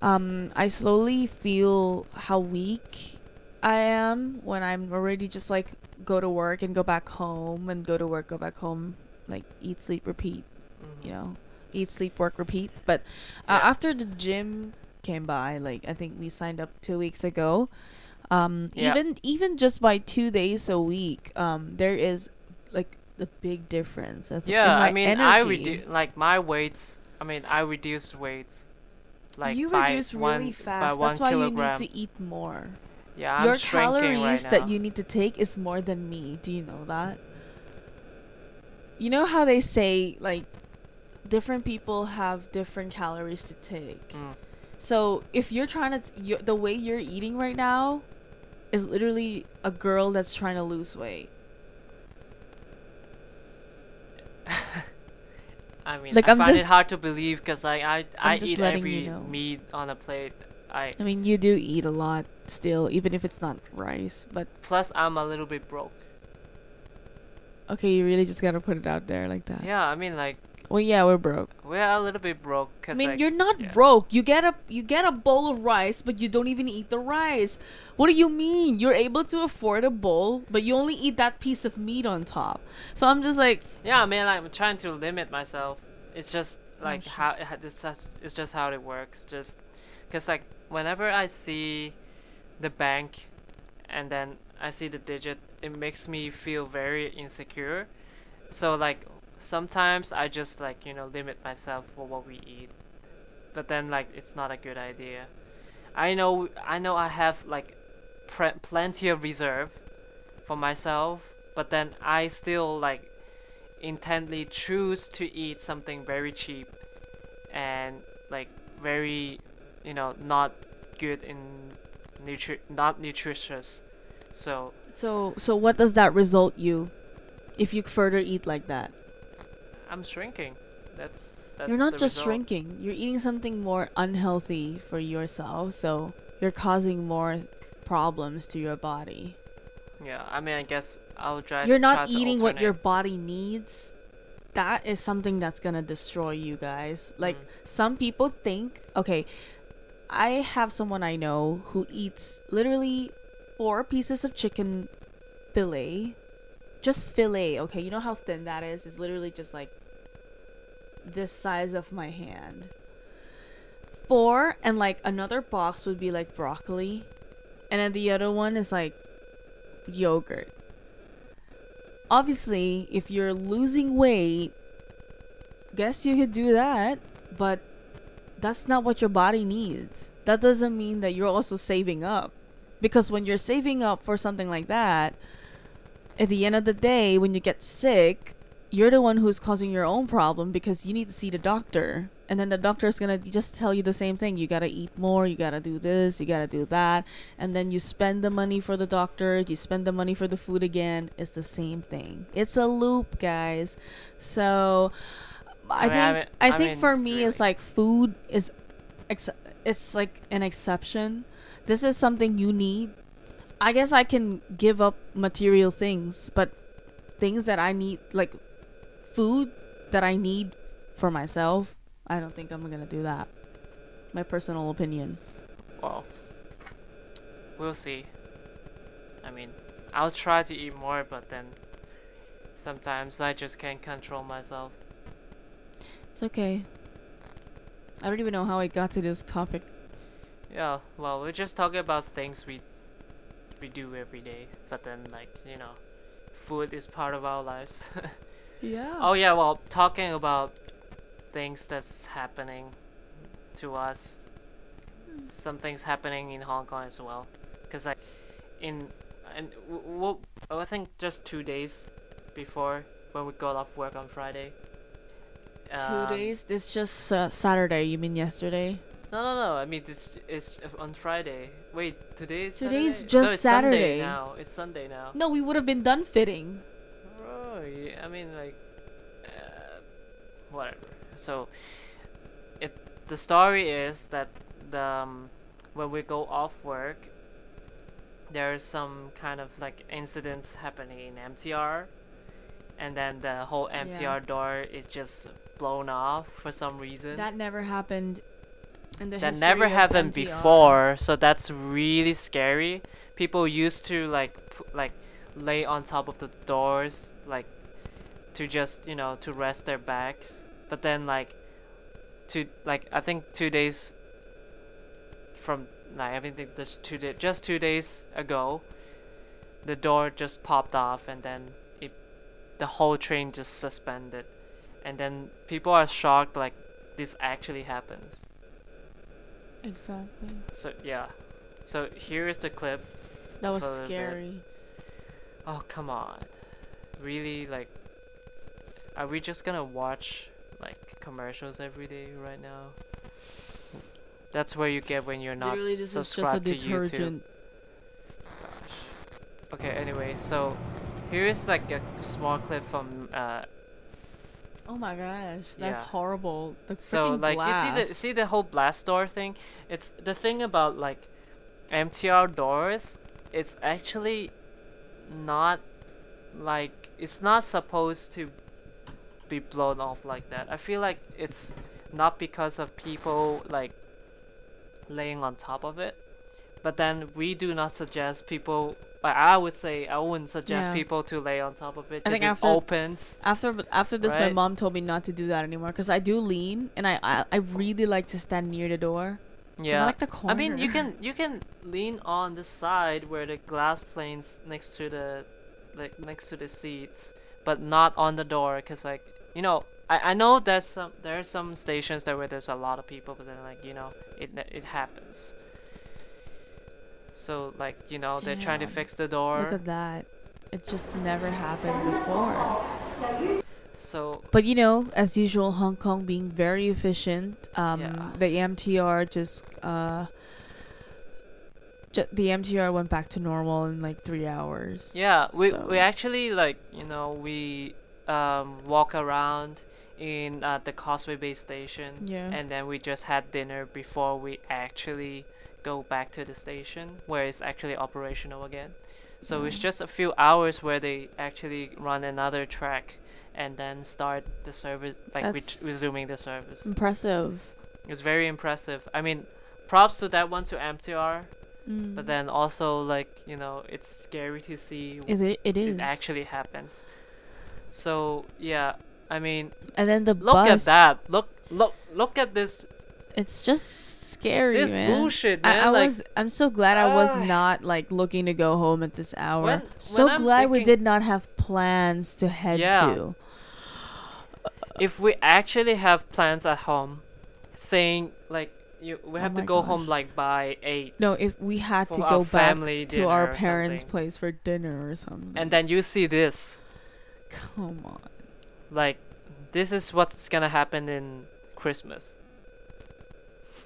um, I slowly feel how weak I am when I'm already just like go to work and go back home and go to work, go back home, like eat, sleep, repeat, Mhm. you know, eat, sleep, work, repeat. But uh, Yeah. after the gym came by, like I think we signed up two weeks ago. Um, Yeah. even even just by two days a week, um, there is like a big difference. I think, Yeah, I mean, I reduce like my weights. I mean, I reduced weights. Like you reduce one, really fast. That's why kilogram. you need to eat more. Yeah, I'm Your calories right that you need to take is more than me. Do you know that? You know how they say like different people have different calories to take. Mm. So if you're trying to, t- you the way you're eating right now, is literally a girl that's trying to lose weight. I mean, Like, I I'm find it just- hard to believe because I I, I just eat every you know. meat on a plate. I I mean, you do eat a lot still, even if it's not rice. But plus I'm a little bit broke. okay, you really just gotta put it out there like that. Yeah, I mean like Well, yeah, we're broke. we're a little bit broke I mean, like, you're not yeah. broke. You get a you get a bowl of rice, but you don't even eat the rice. What do you mean? You're able to afford a bowl, but you only eat that piece of meat on top. So I'm just like, Yeah, I mean, like, I'm trying to limit myself. It's just oh, like shit. how it, ha- this it's just how it works. Just because like whenever I see the bank, and then I see the digit, it makes me feel very insecure. So like sometimes I just like you know limit myself for what we eat, but then like it's not a good idea. I know I know I have like pre- plenty of reserve for myself, but then I still like intently choose to eat something very cheap and like very you know not good in nutri- not nutritious so so so what does that result you, if you further eat like that? I'm shrinking that's that's you're not just result. shrinking. You're eating something more unhealthy for yourself. So you're causing more problems to your body. yeah i mean i guess i'll try you're try not to eating what your body needs that is something that's gonna destroy you guys like Mm. some people think okay i have someone i know who eats literally four pieces of chicken fillet just fillet okay you know how thin that is it's literally just like this size of my hand. Four and like another box would be like broccoli and then the other one is like yogurt. Obviously if you're losing weight guess you could do that but that's not what your body needs. That doesn't mean that you're also saving up because when you're saving up for something like that at the end of the day when you get sick you're the one who's causing your own problem because you need to see the doctor. And then the doctor's gonna just tell you the same thing. You gotta eat more you gotta do this you gotta do that. And then you spend the money for the doctor you spend the money for the food again. It's the same thing. It's a loop guys. So i, I mean, I think mean- i, I think mean, for me it's like food is ex- it's like an exception. This is something you need. I guess i can give up material things but things that i need like food that i need for myself i don't think i'm gonna do that my personal opinion well we'll see i mean i'll try to eat more but then sometimes i just can't control myself It's okay. I don't even know how I got to this topic. Yeah, well, we're just talking about things we we do every day, but then like you know, food is part of our lives. Yeah. oh yeah, well, talking about things that's happening to us, some things happening in Hong Kong as well, because like in and w- w- I think just two days before when we got off work on Friday. Two um, days. This just uh, Saturday. You mean yesterday? No, no, no. I mean, this is on Friday. Wait, today's Today's Saturday? just no, it's Sunday Saturday. now. It's Sunday now. No, we would have been done fitting. Yeah, I mean, like, uh, whatever. So, it the story is that the um, when we go off work, there's some kind of like incidents happening in MTR, and then the whole MTR Yeah. door is just blown off for some reason. That never happened. In the that never happened MTR. before so that's really scary people used to like p- like lay on top of the doors like to just you know to rest their backs but then like to like i think two days from like i think just two just two days ago the door just popped off and then it the whole train just suspended and then people are shocked like this actually happens Exactly. so yeah. So here is the clip. That was little bit. scary. Oh come on. Really like are we just gonna watch like commercials every day right now? That's where you get when you're not Literally, this is just a subscribed to YouTube. detergent. Okay, anyway, so here is like a small clip from uh Oh my gosh, that's Yeah. horrible. The So like glass. you see the see the whole blast door thing. It's the thing about like MTR doors. It's actually not like it's not supposed to be blown off like that. I feel like it's not because of people like laying on top of it, but then we do not suggest people. I would say, I wouldn't suggest Yeah. people to lay on top of it I think because it after- opens. After after this, my mom told me not to do that anymore because I do lean and I, I I really like to stand near the door. Yeah. I like the corner. I mean, you can you can lean on the side where the glass planes next to the like next to the seats, but not on the door, cause like you know I, I know there's some there are some stations there where there's a lot of people, but then like you know it it happens. So like you know they're trying to fix the door. Look at that. It just never happened before. So But you know, as usual, Hong Kong being very efficient. Um, Yeah. the MTR just uh, ju- the MTR went back to normal in like three hours. Yeah, we so- we actually like you know we um walk around in uh, the Causeway Bay station. Yeah. And then we just had dinner before we actually go back to the station where it's actually operational again. So it's just a few hours where they actually run another track and then start the service like ret- resuming the service. impressive. It's very impressive. I mean, props to that one to MTR, Mm. but then also like, you know, it's scary to see is it? It is it actually happens. So yeah, I mean, And then the look bus. at that. Look, look, look at this. It's just scary, This man. bullshit, man. I, I like, was. I'm so glad I was Ah. not like looking to go home at this hour. When- so when glad we did not have plans to head Yeah. to. if we actually have plans at home, saying like you, we Oh have to my go home like by eight. No, if we had to go back to our parents' place for dinner or something. And then you see this, come on. like, this is what's gonna happen in Christmas.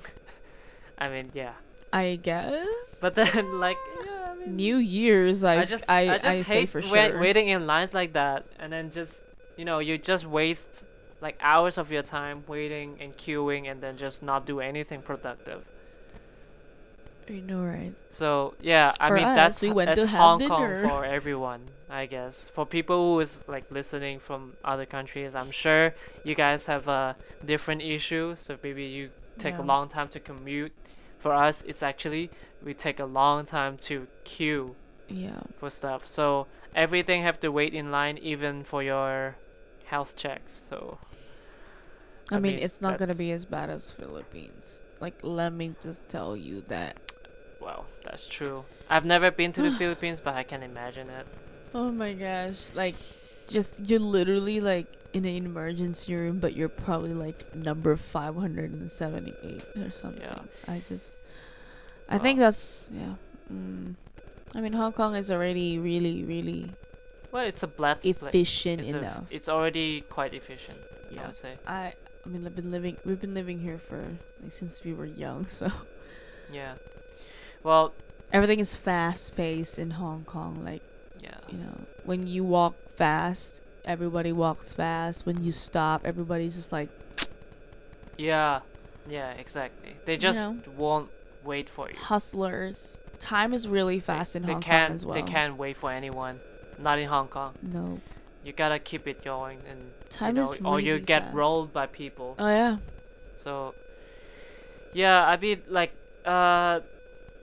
I mean, yeah, I guess. but then like, yeah, I mean, New Year's, I I just I, I, just I say hate for sure. waiting in lines like that, and then just you know you just waste like hours of your time waiting and queuing, and then just not do anything productive. You know, right? So yeah, I For mean us, that's we went that's Hong dinner. Kong for everyone, I guess. For people who is like listening from other countries, I'm sure you guys have a different issue. So maybe you take a long time to commute. For us, it's actually we take a long time to queue Yeah. for stuff. So everything have to wait in line, even for your health checks. So I, I mean, mean, it's not gonna be as bad as Philippines. Like, let me just tell you that. well, that's true. I've never been to the Philippines, but I can imagine it. Oh my gosh! Like, just you're literally like in an emergency room, but you're probably like number five hundred and seventy-eight or something. Yeah. I just, I think that's yeah. Mm. I mean, Hong Kong is already really, really Well, it's a place. efficient It's, a, enough. it's already quite efficient. I Yeah. would say. I, I mean, I've been living. We've been living here for like since we were young, so Yeah. Well, everything is fast paced in Hong Kong. Like yeah. you know, when you walk fast, everybody walks fast. When you stop, everybody's just like, Yeah. Yeah, exactly. They You just know. won't wait for you. hustlers. Time is really fast in Hong Kong as well. they can't wait for anyone. Not in Hong Kong. No, You gotta keep it going and time you know, is or you get fast. rolled by people. Oh yeah, So yeah, I mean like uh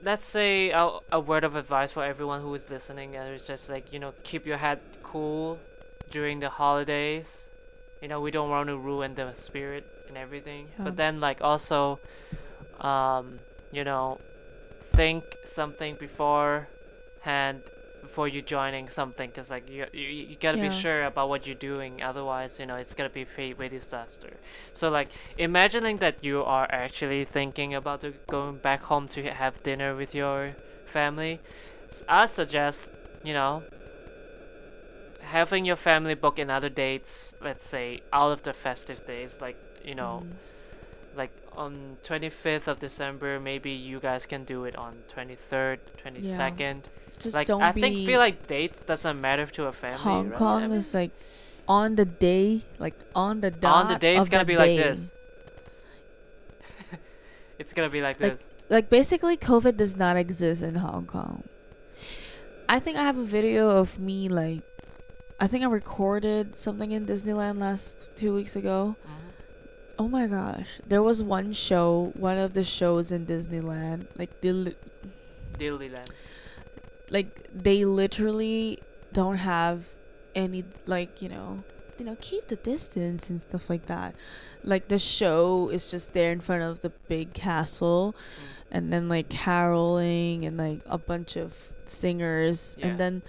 let's say a, a word of advice for everyone who is listening and it's just like, you know, keep your head cool during the holidays. You know, we don't want to ruin the spirit and everything. Yeah. But then like also um, you know, think something beforehand before you joining something because like you, you you gotta Yeah. be sure about what you're doing otherwise you know it's gonna be way, way disaster so like imagining that you are actually thinking about to going back home to have dinner with your family i suggest you know having your family book in other dates let's say out of the festive days like you know Mm. like on 25th of december maybe you guys can do it on 23rd 22nd just like don't i be. think feel like dates doesn't matter to a family Hong right? I Kong mean, is like on the day, like on the dot On the day, it's gonna be like this. it's gonna be like Like- this. Like basically, COVID does not exist in Hong Kong. I think I have a video of me like, I think I recorded something in Disneyland last two weeks ago. Mm-hmm. Oh my gosh, there was one show, one of the shows in Disneyland, like li- Disneyland. Like they literally don't have any like you know, you know, keep the distance and stuff like that. Like the show is just there in front of the big castle, mm. and then like caroling and like a bunch of singers, Yeah. and then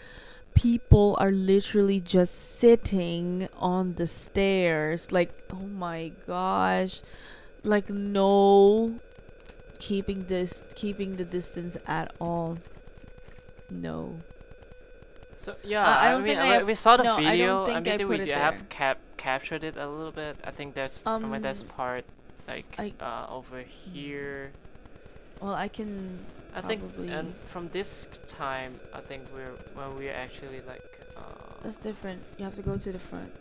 people are literally just sitting on the stairs. Like oh my gosh. Like no keeping this keeping the distance at all no So yeah, Uh, I I, don't mean, think we- I- we saw the no, I don't video. think mean, I we it have there. cap captured it a little bit. I think there's I mean, there's Um, part like I- uh, over here. well i can I think, and from this time, I think we're when we're actually like. Uh, that's different you have to go to the front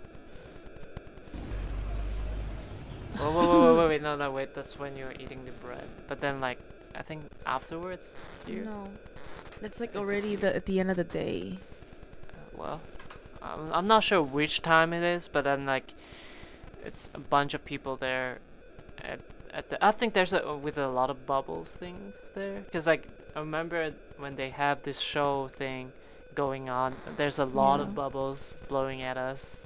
whoa, whoa, whoa, whoa, wait, wait, no, no, wait. That's when you're eating the bread. But then, like, I think afterwards, here. no that's like already the at the end of the day Uh, well, I'm, I'm not sure which time it is, but then like, it's a bunch of people there. At at the, I think there's a with a lot of bubbles things there, cause like I remember when they have this show thing going on. There's a lot Yeah. of bubbles blowing at us,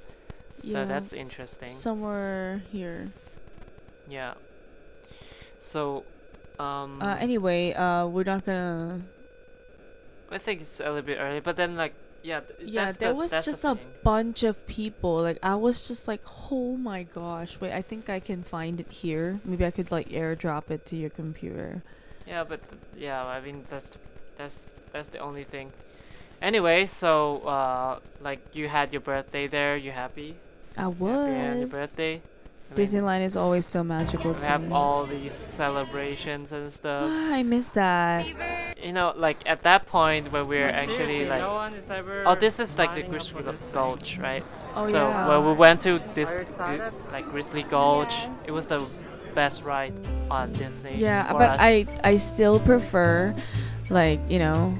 so yeah that's interesting. somewhere here yeah. So, um, uh anyway uh we're not gonna I think it's a little bit early, but then like, yeah, th- yeah that's there the, was that's the just a bunch of people like i was just like oh my gosh wait i think i can find it here maybe i could like airdrop it to your computer Yeah, but th- yeah, I mean that's the, that's that's the only thing. Anyway, so uh, like you had your birthday there. You happy? i Happy on your was birthday. I mean, disneyland is always so magical We to have me all these celebrations and stuff. Ah, i miss that you know, like at that point when we're actually like, oh, this is like the Grizzly Gulch, right? oh so yeah when we went to this like Grizzly Gulch, it was the best ride on Disney. yeah for but us. i i still prefer like you know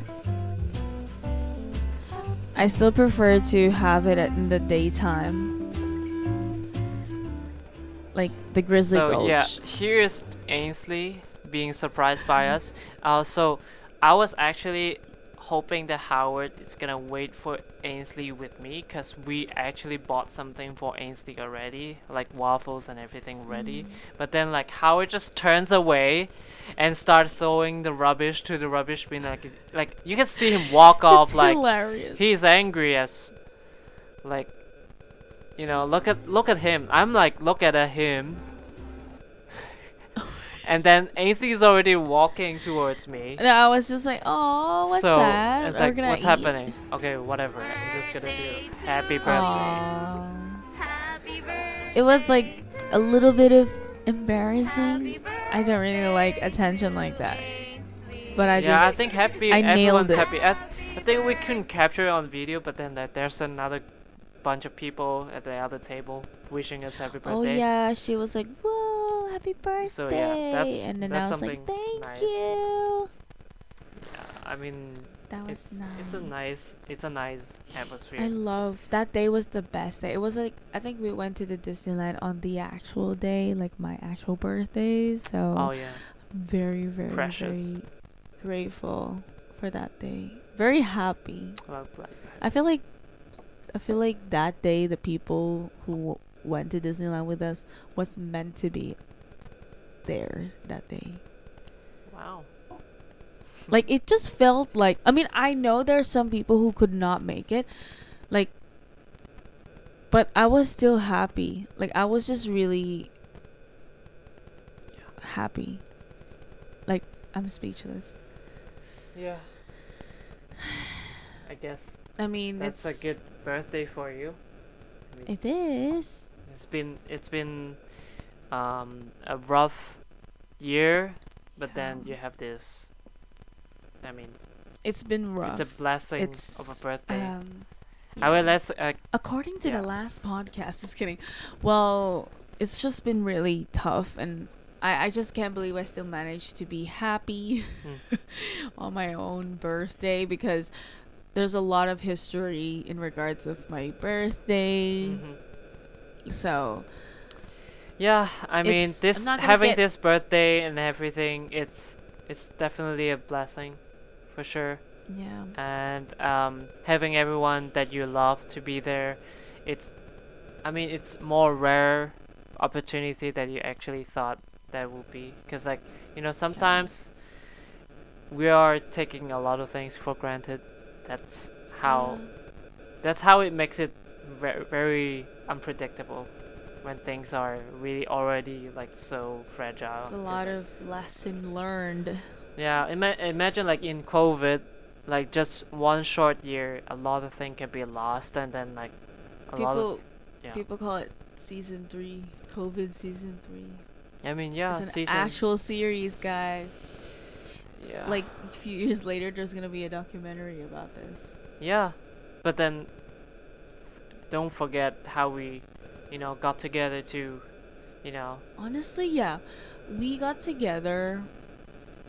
i still prefer to have it at, in the daytime like the grizzly so gulch yeah, here's Ainsley being surprised by us. Uh, so I was actually hoping that Howard is gonna wait for Ainsley with me, cause we actually bought something for Ainsley already, like waffles and everything ready. Mm. But then like Howard just turns away and starts throwing the rubbish to the rubbish bin. Like like you can see him walk off like hilarious he's angry as like you know look at look at him i'm like look at him and then Ainsley is already walking towards me And I was just like, oh, what's so that? it's We're like what's eat." happening okay whatever i'm just gonna do happy birthday Aw. It was like a little bit of embarrassing. I don't really like attention like that. But I just yeah i think happy I everyone's nailed it. happy I, th- I think we couldn't capture it on video but then that there's another bunch of people at the other table wishing us happy oh, birthday Oh yeah, she was like, "Whoa, happy birthday!" So, yeah, that's- and then that's I was like, "Thank nice. you." yeah, i mean That was it's nice. it's a nice it's a nice atmosphere I love that day was the best day. It was like I think we went to the Disneyland on the actual day, like my actual birthday. So oh yeah very, very, Precious. very grateful for that day. Very happy. Well, I feel like I feel like that day the people who went to Disneyland with us was meant to be there that day. Wow. Like it just felt like I mean, I know there are some people who could not make it. Like but I was still happy. Like I was just really happy. Like I'm speechless. Yeah. I guess I mean, that's it's a good birthday for you. I mean, It is. it's been it's been um a rough year, but then you have this. I mean, It's been rough. it's a blessing of a birthday. Um I will Yeah. let's uh, According to Yeah. the last podcast, just kidding. Well, it's just been really tough, and I, I just can't believe I still managed to be happy Hmm. on my own birthday because there's a lot of history in regards of my birthday. mhm. So Yeah, I mean this having this birthday and everything, it's it's definitely a blessing, for sure. yeah, And um, having everyone that you love to be there, it's, I mean, it's more rare opportunity that you actually thought that would be. Cause like you know sometimes we are taking a lot of things for granted. That's how that's how it makes it very, very unpredictable when things are really already like so fragile. A lot of lesson learned. yeah, ima- imagine like in COVID, like just one short year, a lot of things can be lost, and then like a lot People of yeah. people call it season three, COVID season three. I mean, yeah, it's an season. actual series, guys. Yeah. Like a few years later, there's gonna be a documentary about this. yeah, but then don't forget how we, you know, got together to, you know, Honestly, yeah, we got together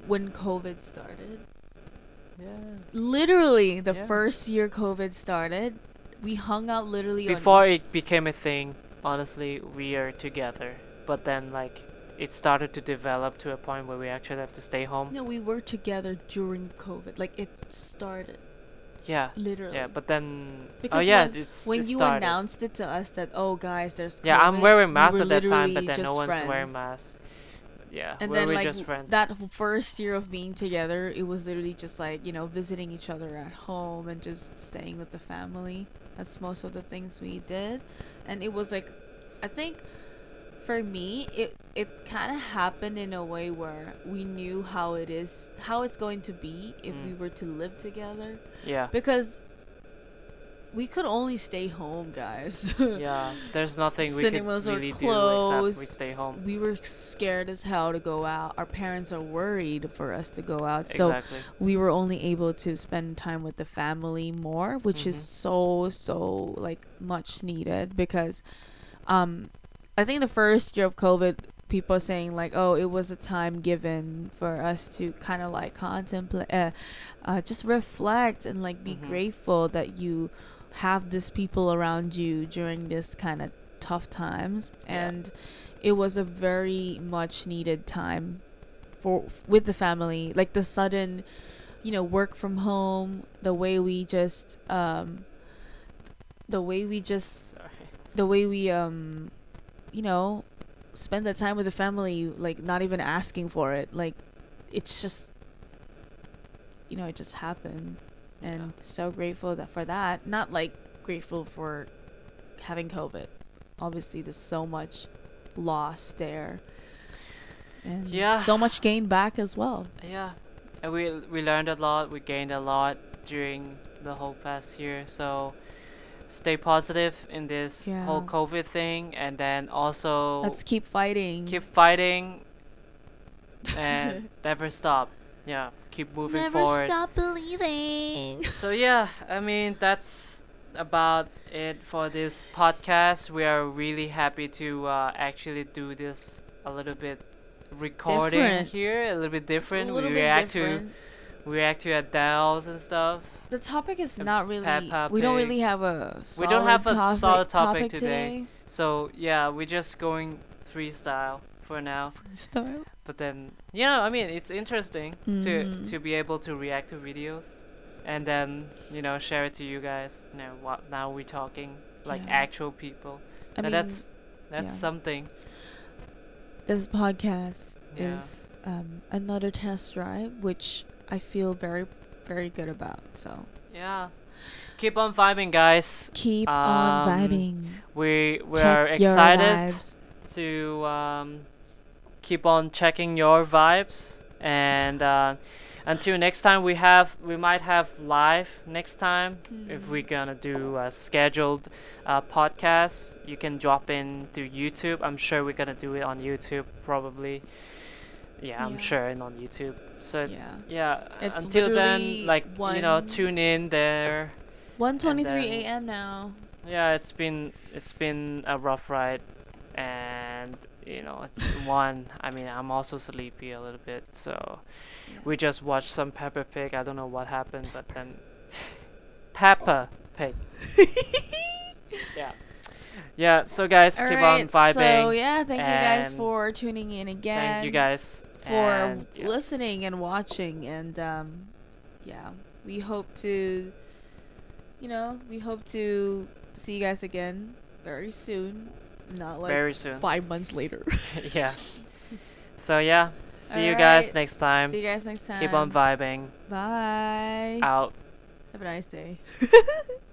when COVID started. yeah. Literally, the Yeah. first year COVID started, we hung out literally Before it became a thing, honestly, we are together. But then like it started to develop to a point where we actually have to stay home. No, we were together during COVID. Like it started Yeah. literally. Yeah, but then oh Because yeah, when- it's when it you started. announced it to us that oh guys, there's COVID, Yeah, I'm wearing we masks were at that time, but then no one's wearing friends. masks. Yeah, And we then like just w- friends. that first year of being together, it was literally just like you know visiting each other at home and just staying with the family. That's most of the things we did, and it was like, I think, for me, it it kind of happened in a way where we knew how it is, how it's going to be if Mm. we were to live together, yeah, because we could only stay home, guys. yeah. There's nothing we could Cinemas were really do closed. except we stay home. we were scared as hell to go out. Our parents are worried for us to go out. exactly. So we were only able to spend time with the family more, which is Mhm. so so like much needed because um I think the first year of COVID people saying like oh it was a time given for us to kind of like contemplate uh, uh just reflect and like be Mhm. grateful that you have these people around you during this kind of tough times Yeah. and it was a very much needed time for with the family like the sudden you know work from home the way we just um the way we just Sorry. the way we um you know spend that time with the family like not even asking for it. Like it's just you know it just happened. And so grateful that for that. Not like grateful for having covid. Obviously there's so much loss there. And Yeah. so much gain back as well. Yeah, and we we learned a lot. We gained a lot during the whole past year. So stay positive in this whole COVID thing, and then also let's keep fighting keep fighting and never stop. Yeah, keep moving never forward. stop believing So yeah, I mean that's about it for this podcast. We are really happy to uh, actually do this a little bit recording Different. here, a little bit different. little we bit react different. to we react to Adele's and stuff. The topic is not really. Peppa we don't Pig. really have a. Solid We don't have a topic, solid topic today. So yeah, we're just going freestyle for now. Style. But then you know, I mean, it's interesting to Mhm. to be able to react to videos, and then you know share it to you guys. You know, what now we're talking like Yeah. actual people. I and mean, that's that's yeah. something. this podcast Yeah. is um, another test drive, which I feel very, very good about. So Yeah. Keep on vibing, guys. keep on Um, vibing. We we Check are excited to um, keep on checking your vibes and uh, until next time we have we might have live next time if we're gonna do a scheduled uh, podcast you can drop in through youtube i'm sure we're gonna do it on youtube probably yeah i'm Yeah. sure and on youtube so Yeah. yeah It's until then like you know tune in there 1:23 a.m. now. yeah, it's been it's been a rough ride, and you know it's one. I mean, I'm also sleepy a little bit, so we just watched some Peppa Pig. I don't know what happened, but then Peppa Pig. yeah, yeah. So guys, keep on vibing. So yeah, thank you guys for tuning in again. Thank you guys for and, yeah. listening and watching and um yeah we hope to you know we hope to see you guys again very soon not like Very soon. five months later yeah. So yeah, see you guys Alright, next time. see you guys next time Keep on vibing. bye Out. have a nice day